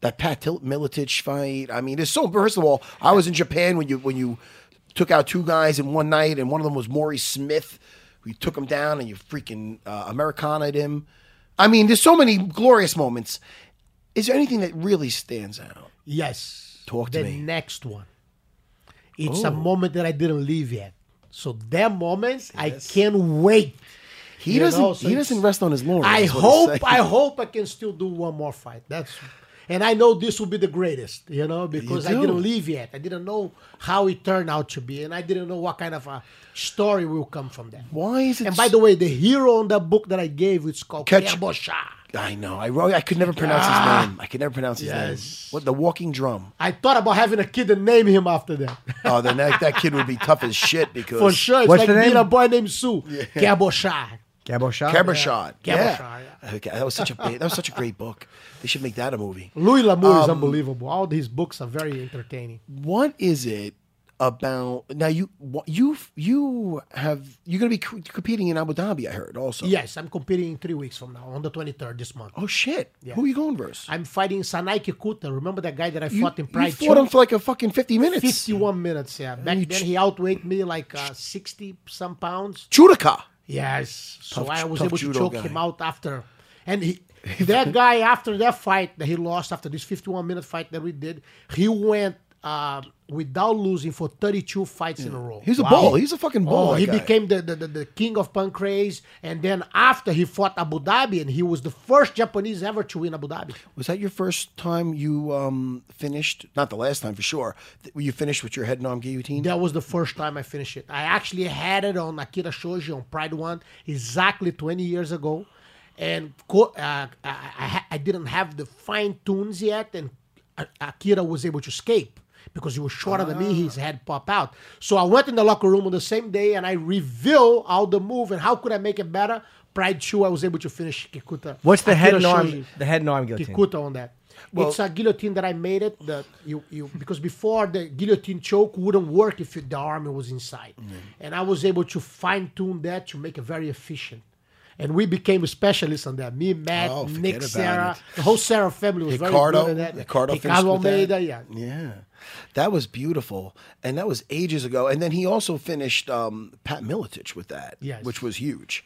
that Pat Miletich fight? I mean, it's so. First of all, I was in Japan when you when you took out two guys in one night, and one of them was Maurice Smith. You took him down, and you freaking uh, Americana'd him. I mean, there's so many glorious moments. Is there anything that really stands out? Yes. Talk to the me. next one. It's Oh. a moment that I didn't leave yet. So that moments I can't wait. He You doesn't. know, so he doesn't rest on his laurels. I is what he's hope. I hope I can still do one more fight. That's and I know this will be the greatest, you know, because I didn't leave yet. I didn't know how it turned out to be, and I didn't know what kind of a story will come from that. Why is it? And by the way, the hero on that book that I gave, it's called Catch- Kebosha. I know. I wrote. Ah, I could never pronounce his name. I could never pronounce his Yes. name. What the walking drum? I thought about having a kid and name him after that. Oh, then that, that kid would be tough as shit because For sure. It's What's like the being a boy named Sue. Kebosha. Gabo shot. Cabershot. Yeah. Cabershot, Okay, that was such a ba- that was such a great book. They should make that a movie. Louis L'Amour is Um, unbelievable. All his books are very entertaining. What is it about now? You you you have you're going to be co- competing in Abu Dhabi. I heard also. Yes, I'm competing in three weeks from now, on the 23rd this month. Oh shit! Who are you going versus? I'm fighting Sanae Kikuta. Remember that guy that I You, fought in Pride? you Pride? fought him for like a fucking fifty minutes. 51 minutes, yeah. Back then, ch- he outweighed me like uh, 60 some pounds. Judoka. Yes. So I was able to choke guy. him out after. And he, that guy, after that fight that he lost, after this 51 minute fight that we did, he went uh, without losing for 32 fights in a row. He's a ball. He's a fucking ball, Oh, he guy. became the, the, the, the king of pancrase. And then after he fought Abu Dhabi, and he was the first Japanese ever to win Abu Dhabi. Was that your first time you um, finished? Not the last time for sure. You finished with your head and arm guillotine. That was the first time I finished it. I actually had it on Akira Shoji on Pride One exactly 20 years ago. And co- uh, I, I, I didn't have the fine tunes yet, and Akira was able to escape because he was shorter than me. Ah. His head popped out. So I went in the locker room on the same day and I reveal all the move and how could I make it better. Pride 2, I was able to finish Kikuta. What's the head and arm? The head and arm guillotine. Kikuta on that. Well, it's a guillotine that I made it. That you, you because before the guillotine choke wouldn't work if the arm was inside, mm. and I was able to fine tune that to make it very efficient. And we became specialists on that. Me, Matt, Oh, Nick, Serra, it. the whole Serra family was Ricardo, very good at that. Ricardo, Ricardo with that. Yeah. yeah, that was beautiful, and that was ages ago. And then he also finished um, Pat Miletich with that, Yes. which was huge,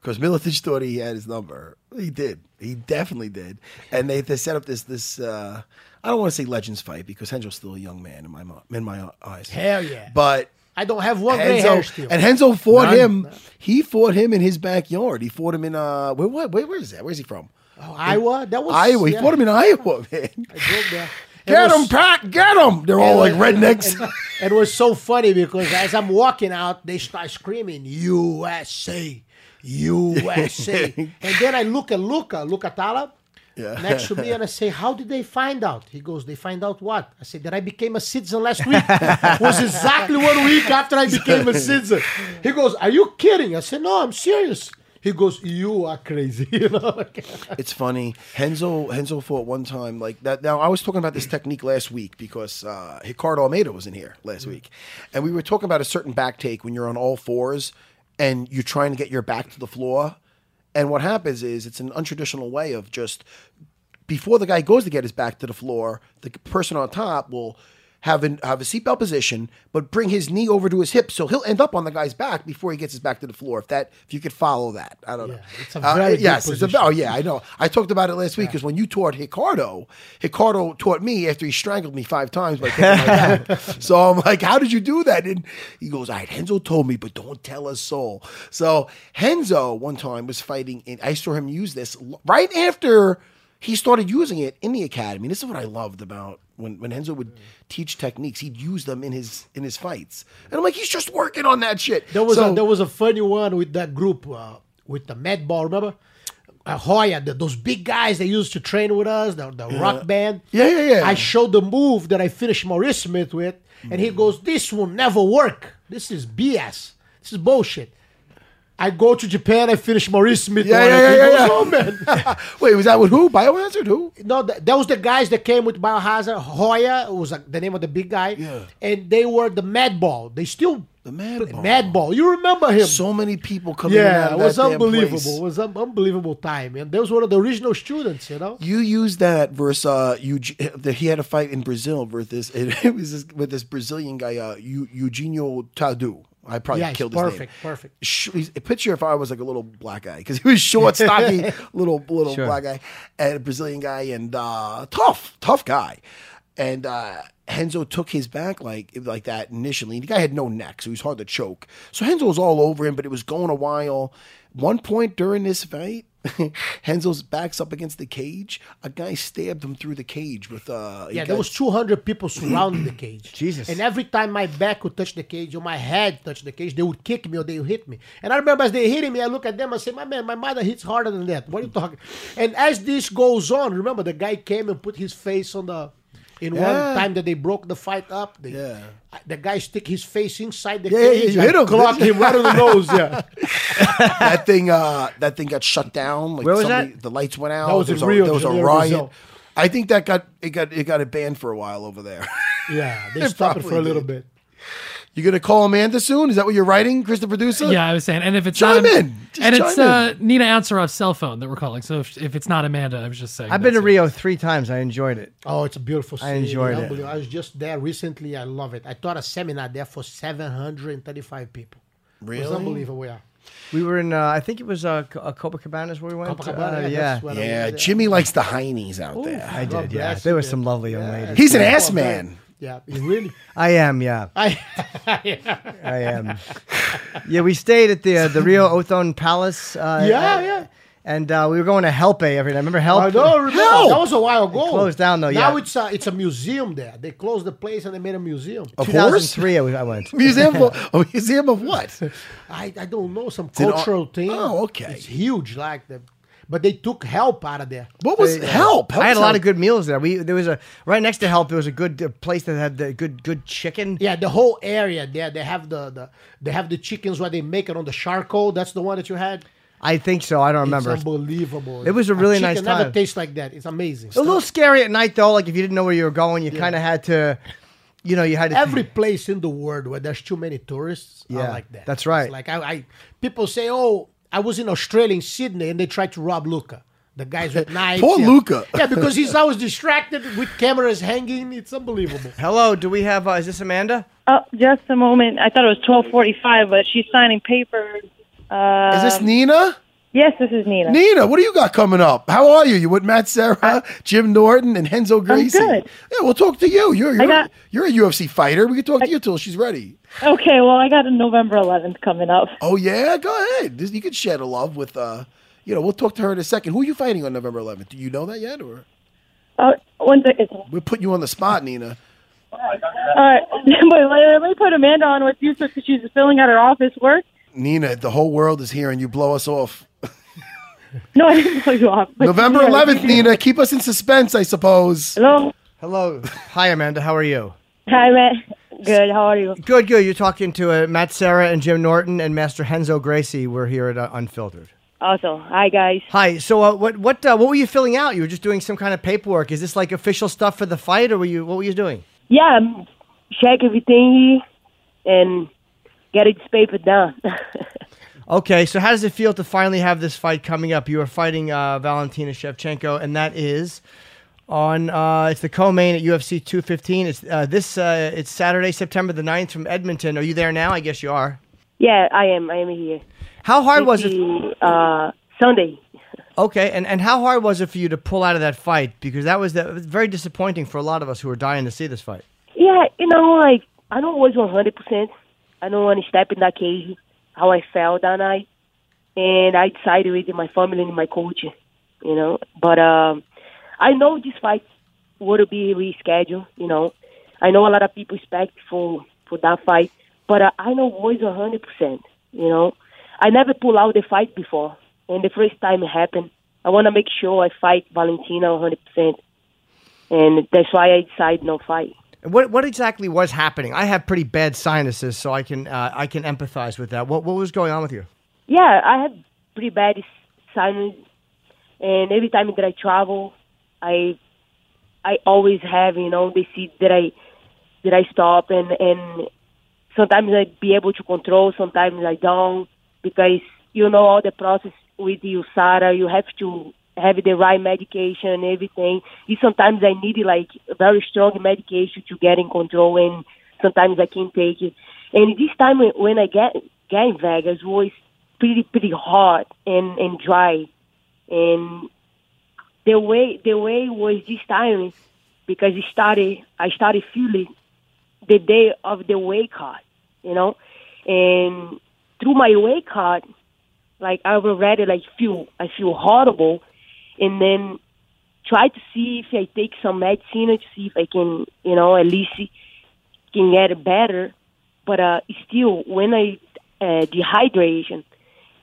because Miletich thought he had his number. He did, he definitely did. And they, they set up this this. Uh, I don't want to say legends fight because Renzo's still a young man in my in my eyes. Hell yeah. But I don't have one gray hair still. And Renzo fought None. him. He fought him in his backyard. He fought him in uh, where, where, where, where is that? Where's he from? Oh, Iowa? That was Iowa. He yeah. fought him in Iowa, man. I drove there. Get was- him, Pat! Get him! They're all like and- rednecks. And, and it was so funny because as I'm walking out, they start screaming USA, USA, and then I look at Luca, Luca Atalla, Yeah. next to me, and I say, "How did they find out?" He goes, "They find out what?" I said, "That I became a citizen last week." was exactly one week after I became a citizen. He goes, "Are you kidding?" I said, "No, I'm serious." He goes, "You are crazy," you know. it's funny. Renzo Renzo fought one time like that. Now I was talking about this technique last week because uh, Ricardo Almeida was in here last week, and we were talking about a certain back take when you're on all fours and you're trying to get your back to the floor. And what happens is it's an untraditional way of just before the guy goes to get his back to the floor, the person on top will have an, have a seatbelt position, but bring his knee over to his hip, so he'll end up on the guy's back before he gets his back to the floor. If that, if you could follow that, I don't know. it's a Uh, very good yes, it's a, oh yeah, I know. I talked about it last week because when you taught Ricardo, Ricardo taught me after he strangled me five times by taking my back. So I'm like, how did you do that? And he goes, all right, Renzo told me, but don't tell a soul. So Renzo one time was fighting, and I saw him use this right after he started using it in the academy. This is what I loved about when, when Renzo would teach techniques. He'd use them in his in his fights, and I'm like, he's just working on that shit. There was So- a there was a funny one with that group uh, with the Madball. Remember, uh, Hoya, the, those big guys they used to train with us, the, the rock band. Yeah, yeah, yeah. I showed the move that I finished Maurice Smith with, and he goes, "This will never work. This is BS. This is bullshit." I go to Japan, I finish Maurice Smith. Yeah, yeah, yeah, yeah. "Oh man." Wait, was that with who? Biohazard? Who? No, th- that was the guys that came with Biohazard. Hoya was like, the name of the big guy. Yeah. And they were the Madball. They still The Madball. Mad Ball. You remember him? So many people coming in yeah, out it was that unbelievable. It was an unbelievable time. And there was one of the original students, you know. You used that versus uh, the, he had a fight in Brazil versus it, was this, with this Brazilian guy, uh, Eugenio Tadeu. I probably Yes, killed his perfect, name. perfect. He's- picture if I was like a little black guy because he was short, stocky, little little Sure. black guy, and a Brazilian guy, and uh, tough, tough guy. And uh, Renzo took his back like like that initially. The guy had no neck, so he was hard to choke. So Renzo was all over him, but it was going a while. One point during this fight, Renzo's back's up against the cage. A guy stabbed him through the cage with uh. Yeah, there was 200 people surrounding the cage. Jesus. And every time my back would touch the cage or my head touched the cage, they would kick me or they would hit me. And I remember as they hitting me, I look at them and say, my man, my mother hits harder than that. What are you talking? And as this goes on, remember the guy came and put his face on the... In Yeah. one time that they broke the fight up, they, Yeah. The guy stick his face inside the Yeah, yeah, cage. you I hit him, Clock didn't you? him right on the nose, yeah. that thing uh that thing got shut down like Where was somebody- that? the lights went out That was there in was a, Rio there was a Janeiro, riot Brazil. i think that got it got it got it banned for a while over there Yeah, they stopped it for a little did. bit. You gonna call amanda soon is that what you're writing chris the producer Yeah, I was saying, and if it's Chime not, in. Just and it's in. uh, Nina Ansaroff's cell phone that we're calling. So if, if it's not Amanda, I was just saying. I've been to that's it. Rio three times. I enjoyed it. Oh, it's a beautiful city. I enjoyed it. I was just there recently. I love it. I taught a seminar there for 735 people. It was Really? unbelievable, yeah. We were in, uh, I think it was uh, Co- uh, Copacabanas where we went. Copacabana, Uh, yeah, yeah, that's what I yeah jimmy likes the heinies out there I God did. Yeah, there you, was some lovely young Yeah. ladies. he's an ass man. Yeah, he really. I am. Yeah, I, I am. yeah, we stayed at the uh, the Rio Othon Palace. Uh, Yeah, uh, yeah. And uh, we were going to Helpe every night. Remember Help? I don't remember. Hell! That was a while ago. closed down, though, yeah. Now yeah. it's a, it's a museum there. They closed the place and they made a museum. of course 2003, I I went. museum of, a museum of what I, I don't know some cultural art- thing. Oh, okay. It's huge, like the, but they took help out of there. what was help, help I had a lot of good meals there. We there was a right next to Help. There was a good uh, place that had the good good chicken. Yeah, the whole area there. They have the, the they have the chickens where they make it on the charcoal. That's the one that you had. I think so. I don't remember. It's unbelievable. It was a really nice chicken never time. tastes like that. It's amazing. a little scary at night though. Like if you didn't know where you were going, you kind of had to, you know, you had to. Every place in the world where there's too many tourists, Yeah, are like that. that's right. It's like I, I, people say, "Oh, I was in Australia in Sydney, and they tried to rob Luca. The guys with knives. Poor yeah. Luca. Yeah, because he's always distracted with cameras hanging. It's unbelievable. Hello, do we have? Uh, is this Amanda? Oh, just a moment. I thought it was twelve forty-five, but she's signing papers. Uh, Is this Nina? Yes, this is Nina. Nina, what do you got coming up? How are you? You with Matt Serra, Jim Norton, and Renzo Gracie? I'm good. Yeah, we'll talk to you. You're you're, got- you're a UFC fighter. We can talk to you till she's ready. Okay, well, I got a November 11th coming up. Oh yeah, go ahead. This- You can share the love with. uh You know, we'll talk to her in a second. Who are you fighting on November 11th? Do you know that yet, or Uh, one second. we're putting you on the spot, Nina? All right, wait, let me put Amanda on with you because she's filling out her office work. Nina, the whole world is hearing you blow us off. No, I didn't blow you off. November 11th, Nina. Keep us in suspense, I suppose. Hello. Hello. Hi, Amanda. How are you? Hi, Matt. Good. How are you? Good, good. You're talking to uh, Matt Serra and Jim Norton and Master Renzo Gracie. We're here at uh, Unfiltered. Also, hi guys. Hi. So, uh, what what uh, what were you filling out? You were just doing some kind of paperwork. Is this like official stuff for the fight, or were you what were you doing? Yeah, um, check everything and get this paper done. Okay. So, how does it feel to finally have this fight coming up? You are fighting uh, Valentina Shevchenko, and that is on uh, it's the co-main at UFC 215. It's uh, this uh, it's Saturday, September the 9th from Edmonton. Are you there now? I guess you are. yeah, I am. I am here. How hard was it? it? Uh, Sunday. Okay, and, and how hard was it for you to pull out of that fight? Because that was, that was very disappointing for a lot of us who were dying to see this fight. Yeah, you know, like I don't was one hundred percent. I don't want to step in that cage. How I felt that night, and I decided with my family and my coach. You know, but um, I know this fight would be rescheduled. You know, I know a lot of people expect for for that fight, but uh, I know hundred percent. You know, I never pull out the fight before, and the first time it happened, I want to make sure I fight Valentina one hundred percent, and that's why I decided no fight. What what exactly was happening? I have pretty bad sinuses, so I can uh, I can empathize with that. What what was going on with you? Yeah, I have pretty bad sinus, and every time that I travel, I I always have you know they see that I that I stop and and sometimes I be able to control, sometimes I don't because you know all the process with the USADA, you have to have the right medication and everything. And sometimes I need like very strong medication to get in control, and sometimes I can't take it. And this time when- I get get in Vegas was pretty pretty hot and and dry, and the way the way was this time because it started I started feeling the day of the wake up, you know, and through my wake up, like I already like feel I feel horrible, and then try to see if I take some medicine to see if I can, you know, at least can get better. But uh, still, when I uh, dehydration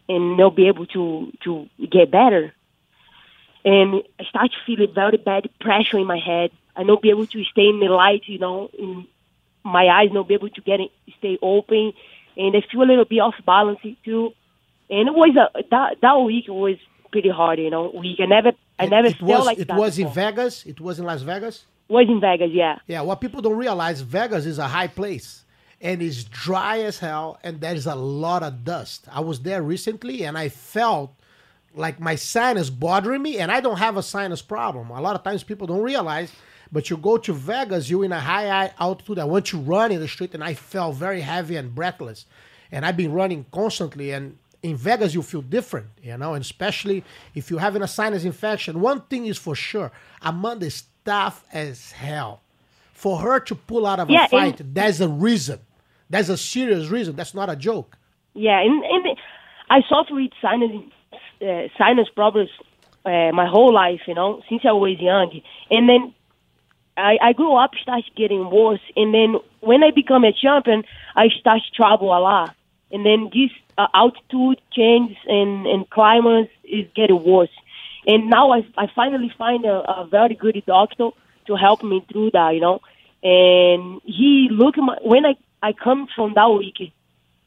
and not be able to to get better, and I start to feel a very bad pressure in my head. I not be able to stay in the light, you know, in my eyes not be able to get it, stay open, and I feel a little bit off balance too. And it was a that that week was pretty hard, you know. we can never I never it felt was, like it that. was in. Vegas. It was in Las Vegas. Was in Vegas, yeah. Yeah, what people don't realize, Vegas is a high place and it's dry as hell, and there is a lot of dust. I was there recently, and I felt like my sinus bothering me, and I don't have a sinus problem. A lot of times people don't realize, but you go to Vegas, you're in a high high altitude. I went to run in the street, and I felt very heavy and breathless, and I've been running constantly, and in Vegas you feel different, you know, and especially if you're having a sinus infection. One thing is for sure, Amanda is tough as hell. For her to pull out of Yeah, a fight, and- there's a reason. There's a serious reason. That's not a joke. Yeah, and, and I suffer with sinus uh, sinus problems uh, my whole life, you know, since I was young. And then I, I grew up, started getting worse. And then when I become a champion, I start to travel a lot. And then this uh, altitude change and, and climate is getting worse. And now I, I finally find a, a very good doctor to help me through that, you know. And he look my, when I, I come from that week,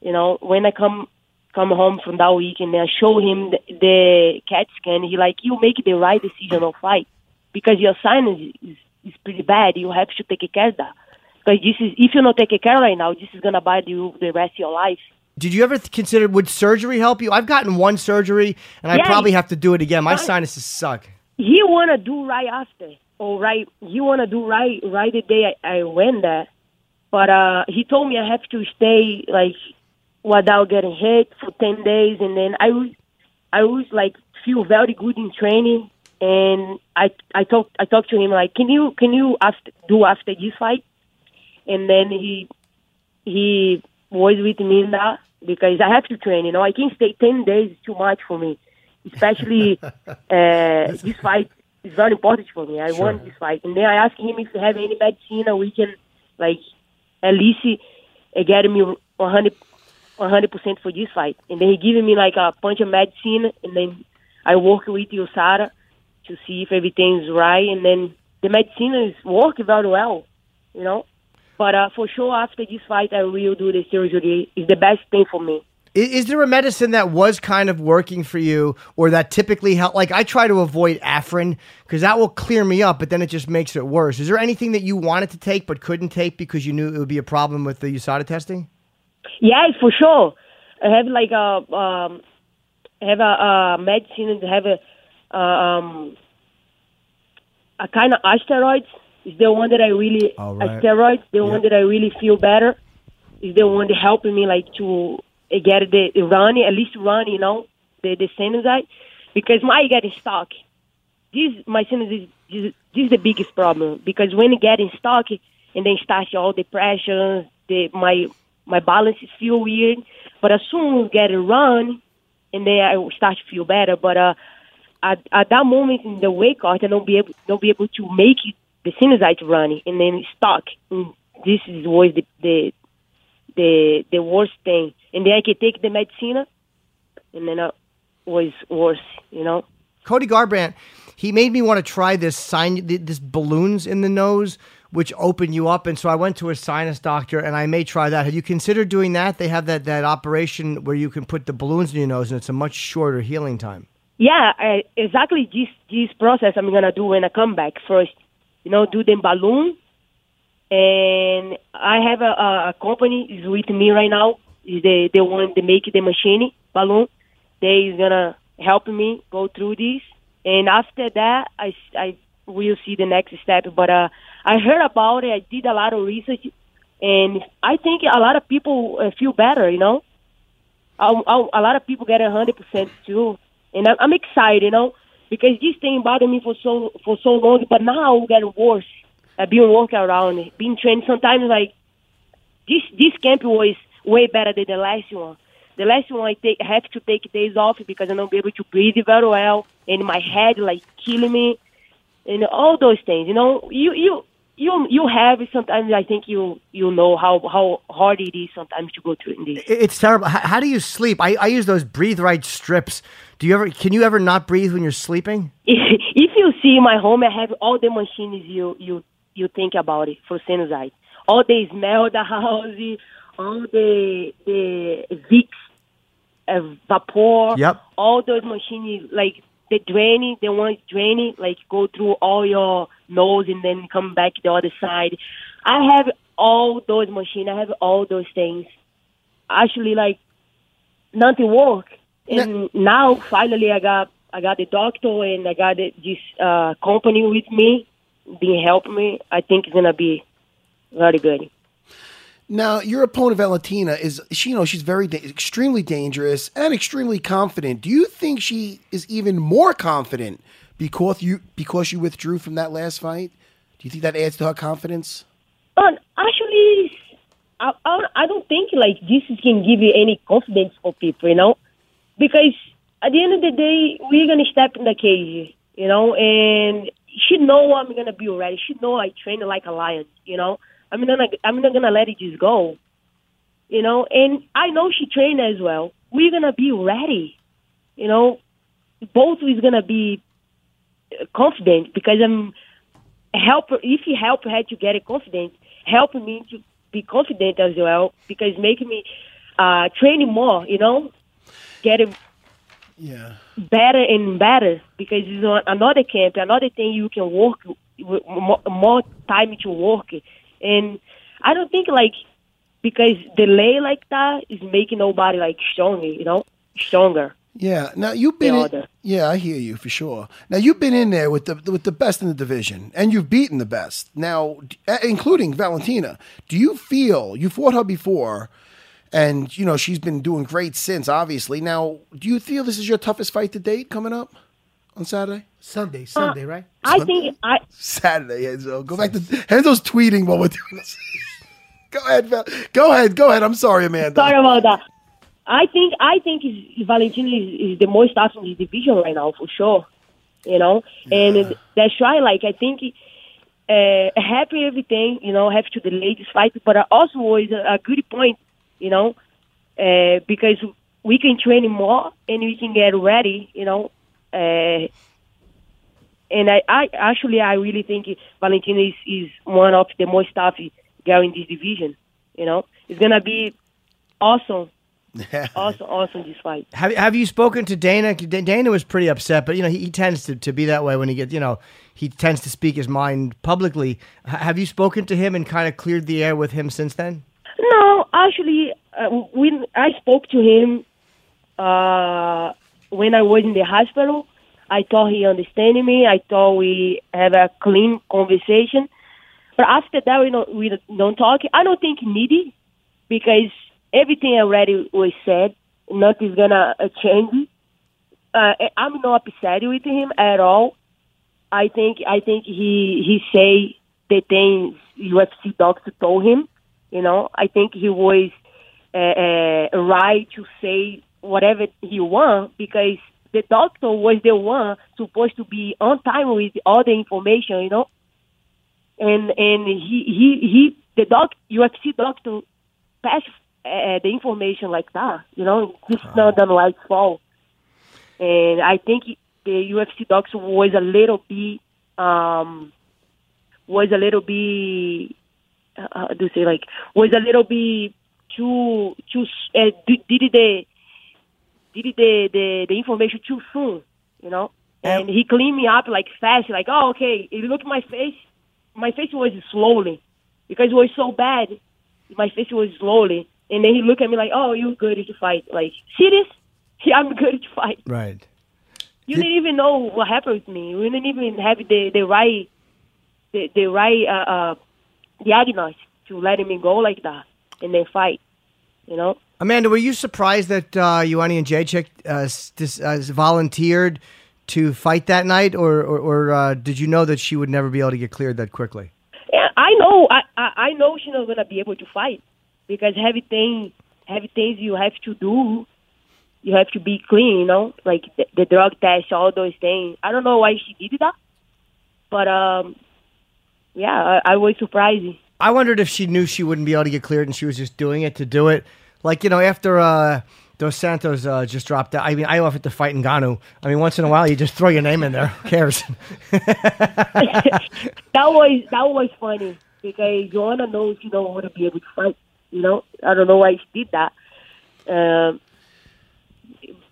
you know, when I come come home from that week and I show him the, the CAT scan, he like, you make the right decision of fight because your sinus is, is pretty bad. You have to take care of that. Because this is, if you don't take care right now, this is gonna bite you the rest of your life. Did you ever consider would surgery help you? I've gotten one surgery, and I Yeah. probably have to do it again. My sinuses suck. he wanna do right after or right he wanna do right right the day I, I went there but uh he told me i have to stay like without getting hit for 10 days and then i was i was like feel very good in training and i i talked i talked to him like can you can you after, do after this fight and then he he was with me in that because i have to train you know i can't stay 10 days is too much for me especially uh, this fight is very important for me. I Sure. want this fight, and then I asked him if he have any medicine or we can like at least uh, get me 100 percent for this fight. And then he gave me like a bunch of medicine, and then I work with Yosara to see if everything's right, and then the medicine is work very well, you know. But uh, for sure, after this fight, I will do the surgery. It's the best thing for me. I- Is there a medicine that was kind of working for you, or that typically help? Like I try to avoid Afrin because that will clear me up, but then it just makes it worse. Is there anything that you wanted to take but couldn't take because you knew it would be a problem with the USADA testing? Yes, for sure. I have like a um, have a, a medicine. I have a uh, um, a kind of asteroids. Is the one that I really Oh, right. asteroids. The one that I really feel better. Is the one that helping me like to uh, get the, the run at least run. You know the the sinusite because my getting stuck. This my sinus is this, is the biggest problem because when you get in stock and then start all the pressure, the my my balance is feel weird. But as soon as get it run, and then I start to feel better. But uh, at, at that moment in the wake out, I don't be able don't be able to make it, the sinusite running, and then stuck. And this is was the the the the worst thing. And then I could take the medicine, and then uh, was worse. You know. Cody Garbrandt, he made me want to try this sign, this balloons in the nose, which open you up. And so I went to a sinus doctor, and I may try that. Have you considered doing that? They have that that operation where you can put the balloons in your nose, and it's a much shorter healing time. Yeah, I, exactly this this process I'm gonna do when I come back. First, you know, do the balloon, and I have a, a, company is with me right now. Is the the one that make the machine balloon. They is gonna help me go through this, and after that, I I will see the next step. But uh, I heard about it. I did a lot of research, and I think a lot of people uh, feel better. You know, a, a, a lot of people get a hundred percent too, and I'm excited, you know, because this thing bothered me for so for so long, but now it's getting worse. I've been working around it, being trained. Sometimes like this this camp was way better than the last one. The last one I take I have to take days off because I don't be able to breathe very well, and my head like killing me, and all those things. You know, you you. You you have it sometimes. I think you you know how how hard it is sometimes to go through this. It's terrible. How, how do you sleep? I, I use those breathe right strips. Do you ever? Can you ever not breathe when you're sleeping? if you see my home, I have all the machines you you you think about it for sinusite. All the smell the house, all the the Vicks, uh, vapor. Yep. All those machines like the draining, the one draining, like go through all your nose and then come back the other side. I have all those machines. I have all those things. Actually, like nothing work. And now finally I got I got the doctor and I got this uh, company with me, being help me. I think it's gonna be very good. Now, your opponent Valentina is she? You know, she's very da- extremely dangerous and extremely confident. Do you think she is even more confident because you because you withdrew from that last fight? Do you think that adds to her confidence? But actually, I, I, I don't think like this is can give you any confidence for people, you know, because at the end of the day, we're gonna step in the cage, you know, and she know I'm gonna be already. She know I train like a lion, you know. I'm not I'm not gonna let it just go, you know. And I know she trained as well. We're gonna be ready, you know. Both is gonna be confident because I'm help if you help her to get a confident, helping me to be confident as well because making me uh training more, you know, getting Yeah. better and better because it's on another camp, another thing you can work with more, more time to work, and I don't think like because delay like that is making nobody like stronger, you know, stronger. Yeah. Now you've been. In, yeah, I hear you for sure. Now you've been in there with the with the best in the division, and you've beaten the best. Now, uh, including Valentina. Do you feel you fought her before, and you know she's been doing great since? Obviously. Now, do you feel this is your toughest fight to date coming up on Saturday? Sunday, Sunday, right? I think I Saturday, Enzo. Go back to Enzo's tweeting while we're doing this. go ahead, Val. Go ahead. Go ahead. I'm sorry, Amanda. sorry about that. I think I think is, Valentina is, is the most tough in the division right now for sure. You know, and that's why. Like I think uh, happy everything. You know, happy to the this fight, but also was a, a good point. You know, uh, because we can train more and we can get ready. You know, uh, and I, I actually I really think Valentina is, is one of the most tough girl in this division. You know, it's gonna be awesome. Awesome, awesome this fight. Have Have you spoken to Dana? Dana was pretty upset, but you know he, he tends to, to be that way when he gets you know he tends to speak his mind publicly. H- have you spoken to him and kind of cleared the air with him since then? No, actually, uh, when I spoke to him uh, when I was in the hospital, I thought he understanding me. I thought we have a clean conversation. But after that, we don't we don't talk. I don't think needy because everything already was said. Nothing's gonna uh, change. Uh, I'm not upset with him at all. I think I think he he say the things UFC doctor told him. You know, I think he was uh, uh, right to say whatever he want because the doctor was the one supposed to be on time with all the information. You know, and and he he he the doc UFC doctor passed uh, the information like that. You know, it's not the right fault. And I think the UFC doctor was a little bit um was a little bit uh, how do you say like was a little bit too too uh, did did the did the, the the information too soon, you know. And he cleaned me up like fast, like oh okay. He looked at my face, my face was slowly because it was so bad. My face was slowly, and then he looked at me like oh you're good to fight. Like serious? Yeah, I'm good to fight. Right. You didn't even know what happened with me. We didn't even have the the right the, the right uh, uh, diagnosis to letting me go like that and then fight. You know. Amanda, were you surprised that uh, Joanna Jedrzejczyk uh, dis- uh, volunteered to fight that night, or or, or uh, did you know that she would never be able to get cleared that quickly? Yeah, I know. I, I I know she's not gonna be able to fight because heavy things, heavy things you have to do. You have to be clean, you know, like the, the drug test, all those things. I don't know why she did that, but um, yeah, I, I was surprised. I wondered if she knew she wouldn't be able to get cleared, and she was just doing it to do it. Like you know, after uh, Dos Santos uh, just dropped out. I mean, I offered to fight Ngannou. I mean, once in a while, you just throw your name in there. Who cares? that was that was funny because Joanna knows you don't want to be able to fight. You know, I don't know why she did that. Um,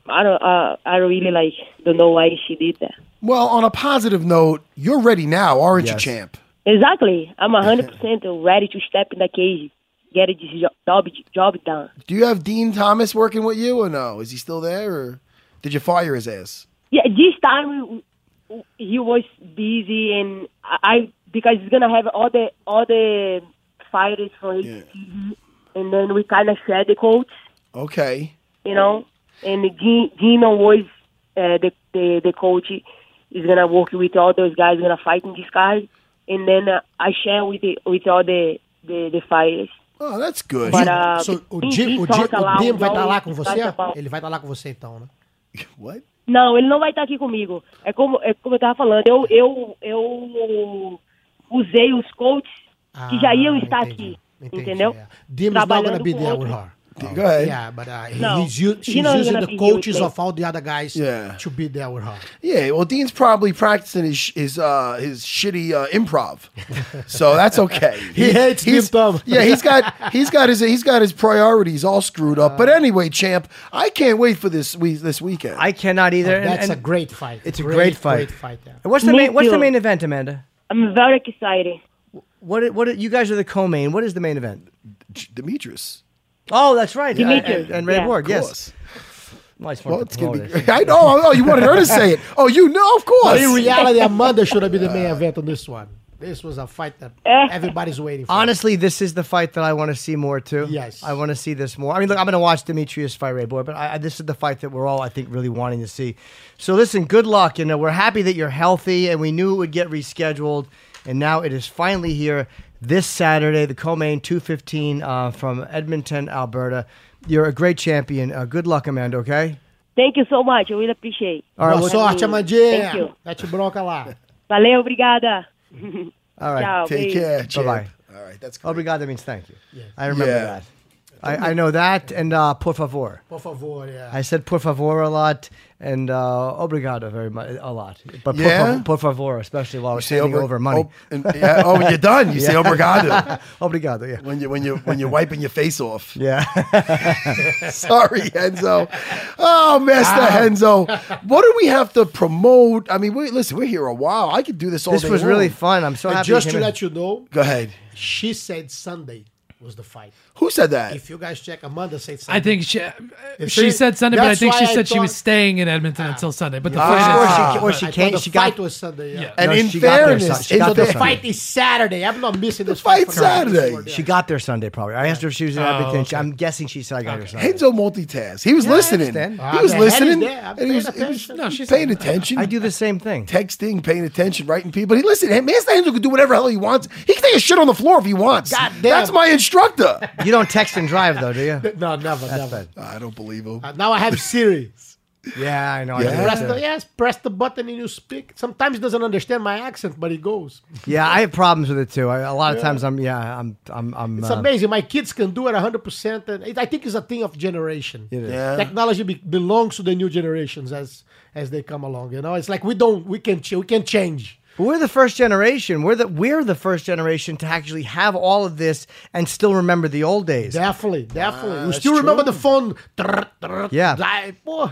I don't. Uh, I don't really like. Don't know why she did that. Well, on a positive note, you're ready now, aren't Yes. you, champ? Exactly. I'm hundred percent ready to step in the cage, get this job job done. Do you have Dean Thomas working with you or no? Is he still there or did you fire his ass? Yeah, this time he was busy, and I I- because he's gonna have all the all the fighters for his TV, and then we kind of share the coach, Okay. you know. And Gino was uh, the, the the coach. Is gonna work with all those guys, gonna fight in this guy, and then uh, I share with the, with all the the, the fighters. Oh, that's good. But, uh, So, o, he- Jim, he o, Jim, talk a o lot, Dim vai estar always lá com você? Ele vai estar lá com você então, né? What? Não, ele não vai estar aqui comigo. É como, é como eu tava falando, eu, eu, eu usei os coaches que já iam estar aqui. Entendeu? Dim is not going to be there with her. Go ahead. Yeah, but uh, No, he's u- she's not using the be here with coaches of all the other guys Yeah. to be there with her. Yeah, well, Dean's probably practicing his his uh, his shitty uh, improv, so that's okay. He hates his Dim Thumb. Yeah, he's got he's got his he's got his priorities all screwed up. but anyway, champ, I can't wait for this we this weekend. I cannot either. and- That's and a great fight. It's a great, fight. Great fight. Yeah. What's the Me main What's the main event, Amanda? I'm very excited. What? it- What? You guys are the co-main. What is the main event? Demetrius. Oh, that's right. Demetrius, and, and Ray yeah. Borg. Yes. course. Nice Well, one. it's gonna be. I know. Oh, you wanted her to say it. Oh, you know, of course. But in reality, Amanda should have been the main event on this one. This was a fight that eh. everybody's waiting for. Honestly, this is the fight that I want to see more too. Yes. I want to see this more. I mean, look, I'm going to watch Demetrius fight Ray Borg, but I, I, this is the fight that we're all, I think, really wanting to see. So listen, good luck. You know, we're happy that you're healthy, and we knew it would get rescheduled, and now it is finally here this Saturday, the co-main 215 uh, from Edmonton, Alberta. You're a great champion. Uh, good luck, Amanda. Okay. Thank you so much. I really appreciate. All right, Boa well- sorte, Amandinha. Thank you. Mete bronca lá. Valeu, obrigada. All right. Ciao, Take beijo. care, Bye champ. bye. All right, that's Obrigado means thank you. Yeah. I remember Yeah. that. I, I know that and uh, por favor. Por favor, yeah. I said por favor a lot and uh, obrigado very much a lot. But por, Yeah? favor, por favor, especially while we're say over money. oh, and- yeah, oh, when you're done, you say obrigado. obrigado, yeah. When you when you when you're wiping your face off. Yeah. Sorry, Renzo. Oh, Master Renzo. What do we have to promote? I mean, we, listen, we're here a while. I could do this all day. This day was really long. fun. I'm so happy. just to came in. let you know, Go ahead. she said Sunday was the fight. Who said that? If you guys check, Amanda said Sunday. I think she You she see? said Sunday, but I think she why I said she was staying in Edmonton until Sunday. But the Yeah. fight is Ah. Or she I came- the she got- fight was Sunday. Yeah. And No, in she got there fairness, Sun- she got in there the The Sunday. fight is Saturday. I'm not missing this fight fight. Saturday. She got there Sunday probably. I asked her if she was in Oh, Edmonton. She- okay. I'm guessing she said I got her Sunday. Renzo multitask. He was Yeah, listening. understand. He Ah, was the listening. there. I'm and he was, paying he was attention. No, she's- paying attention. I do the same thing. texting, paying attention, writing people. But He listened. Hey, Master Renzo can do whatever hell he wants. He can take a shit on the floor if he wants. God damn. That's my instructor. You don't text and drive though, do you? No, never, That's never. bad. I don't believe him. Uh, now I have Siri. Yeah, I know. I Yeah. do that Press too. the, yes, press the button and you speak. Sometimes he doesn't understand my accent, but he goes. Yeah, I have problems with it too. I, a lot of times I'm yeah, I'm I'm I'm It's uh, amazing. My kids can do it 100%. And it, I think it's a thing of generation. It is. Yeah. Technology be, belongs to the new generations as as they come along. You know, it's like we don't, we can, ch- we can change. But we're the first generation. We're the we're the first generation to actually have all of this and still remember the old days. Definitely, definitely. Ah, we that's still remember true. the phone. Yeah.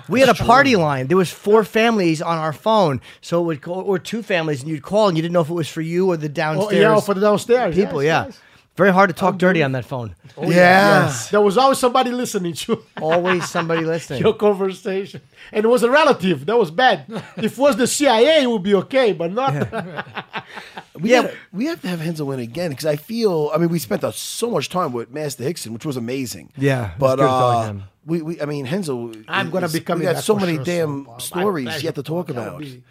We had a party true. line. There was four families on our phone, so it would go, or two families, and you'd call, and you didn't know if it was for you or the oh, downstairs. Oh, downstairs yeah, for the downstairs. people. yes, yeah, yes. Very hard to talk dirty on that phone. yeah. There was always somebody listening to Always somebody listening. your conversation. And it was a relative. That was bad. if it was the CIA, it would be okay, but not. We, Yeah. gotta- we have to have Renzo win again because I feel. I mean, we spent uh, so much time with Master Rickson, which was amazing. Yeah, it was but good talking to uh, him. we, we, I mean, Renzo. I'm gonna is- be coming We got back so for many sure, damn so, stories my yet to talk pleasure. about. Be-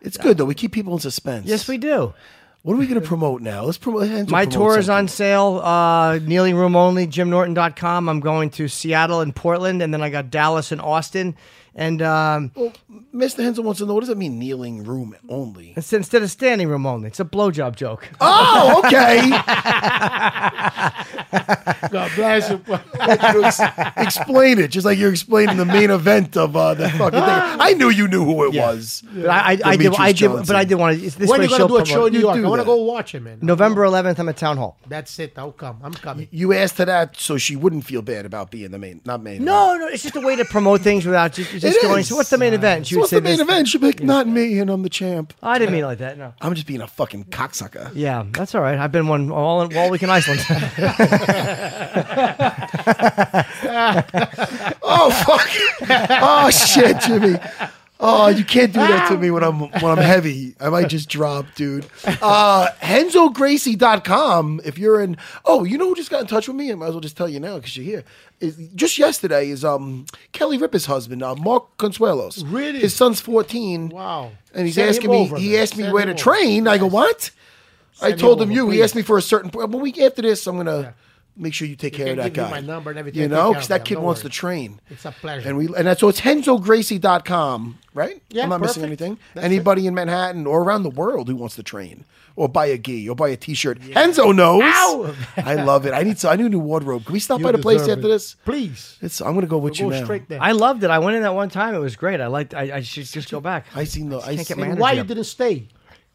It's good though. We keep people in suspense. Yes, we do. What are we going to promote now? Let's promote. Renzo My promote tour is something. on sale. Uh, kneeling room only. JimNorton.com. I'm going to Seattle and Portland, and then I got Dallas and Austin. And um, Well, Mr. Renzo wants to know what does it mean kneeling room only? it's instead of standing room only. It's a blowjob joke. Oh, okay. God bless you. You explain it, just like you're explaining the main event of uh, the fucking thing. I knew you knew who it was. But I, I, I did. Demetrius I did. But I did want to. This when are you going to do a show in New You York? do I want to go watch it, man. November 11th. I'm at Town Hall. That's it. I'll come. I'm coming. You asked her that so she wouldn't feel bad about being the main, not main. No, no, it's just a way to promote things without just, just It going. is. So what's the main event? She So would what's say the main this- event? She'd be like, not me, and I'm the champ. I didn't mean it like that. No. I'm just being a fucking cocksucker. Yeah, that's all right. I've been one all in all week in Iceland. Oh fuck! oh shit, Jimmy. Oh, you can't do that to me when I'm when I'm heavy. I might just drop, dude. Uh RenzoGracie.com. If you're in oh, you know who just got in touch with me? I might as well just tell you now because you're here. Is, just yesterday is um Kelly Ripa's husband, uh, Mark Consuelos. Really? His son's 14. Wow. And he's Send asking me, over, he man. asked me Send where to over. train. I go, what? I Send him told him over, you. He asked me for a certain. But week after this, I'm gonna make sure you take You care of can that give me guy. my number and everything. You know, because that kid Don't wants worry. to train. It's a pleasure. And we and that's so it's RenzoGracie.com, right? Yeah, I'm not missing anything. That's Anybody in Manhattan or around the world who wants to train or buy a gi or buy a T-shirt, Renzo knows. Ow! I love it. I need so I need a new wardrobe. Can we stop You by the place deserve after it. this? Please. It's, I'm gonna go with We'll you go now. straight there. I loved it. I went in that one time. It was great. I liked. I, I should just go back. I seen the. I can't get my And energy why you didn't stay?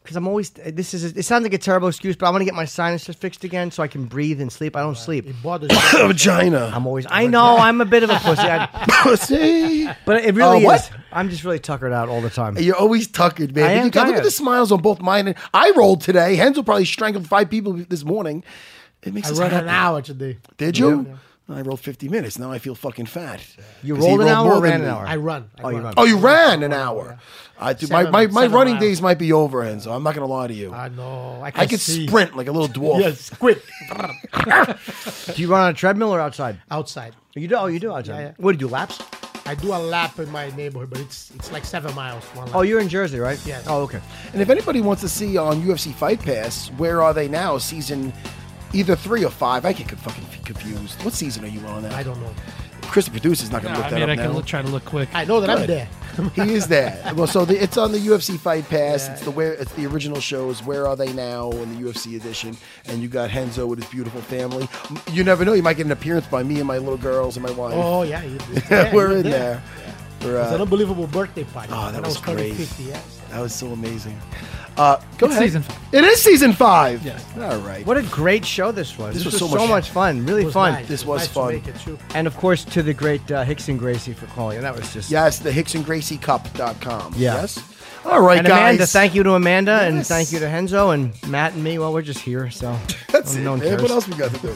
Because I'm always. This is. It sounds like a terrible excuse, but I want to get my sinuses fixed again so I can breathe and sleep. I don't sleep. It bothers you. vagina. I'm always. I know. I'm a bit of a pussy. I, Pussy. but it really Uh, what? is. I'm just really tuckered out all the time. You're always tuckered, man. I am you got, look at tired. the smiles on both mine. And I rolled today. Renzo probably strangled five people this morning. It makes I us run happy. an hour today. Did you? I rolled 50 minutes. Now I feel fucking fat. You 'Cause he rolled an hour or more than ran an hour? I run. I Oh, you run. run. Oh, you ran an hour. I do, my Seven- my, my seven running miles. days might be over, Renzo. I'm not going to lie to you. I know. I I can see. sprint like a little dwarf. Yes, quick. Do you run on a treadmill or outside? Outside. You do. Oh, you do outside. Yeah, yeah. What do you do? Laps? I do a lap in my neighborhood, but it's it's like seven miles. One lap. Oh, you're in Jersey, right? Yes. Oh, okay. And if anybody wants to see um, on UFC Fight Pass, where are they now? Season either three or five. I get fucking confused. What season are you on now? I don't know. Chris, the producer's not going to No, look I that mean, I up can now. look, try to look quick. I know that I'm Good. there. he is there. Well, so the, it's on the UFC Fight Pass. It's the where it's the original shows. Where are they now in the UFC edition? And you got Renzo with his beautiful family. You never know. You might get an appearance by me and my little girls and my wife. Oh yeah, you, yeah We're you're in there. We're, It was an uh, unbelievable birthday party. Oh, that when I was was turning great. 50, yes. that was so amazing. Uh, go It's ahead. season five. It is season five. Yeah. All right. What a great show this was. This This, was was, so so, much- much, fun. Really fun. nice. This It was nice fun. it. And of course, to the great uh, Rickson Gracie for calling. And that was just. Yes, the RicksonGracieCup.com. Yeah. Yes. All right, and guys. Amanda, thank you to Amanda, and thank you to Renzo and Matt and me. Well, we're just here, so That's no it, one man. What else we got to do?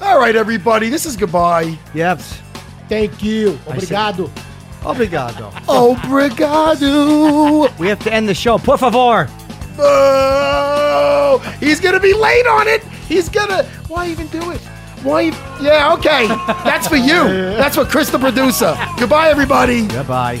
All right, everybody. This is goodbye. Yep. Thank you. Obrigado. Obrigado. Obrigado. we have to end the show. Por favor. Oh, he's gonna be late on it. He's gonna. Why even do it? Why? Yeah, okay. That's for you. That's for Chris, the producer. Goodbye, everybody. Goodbye.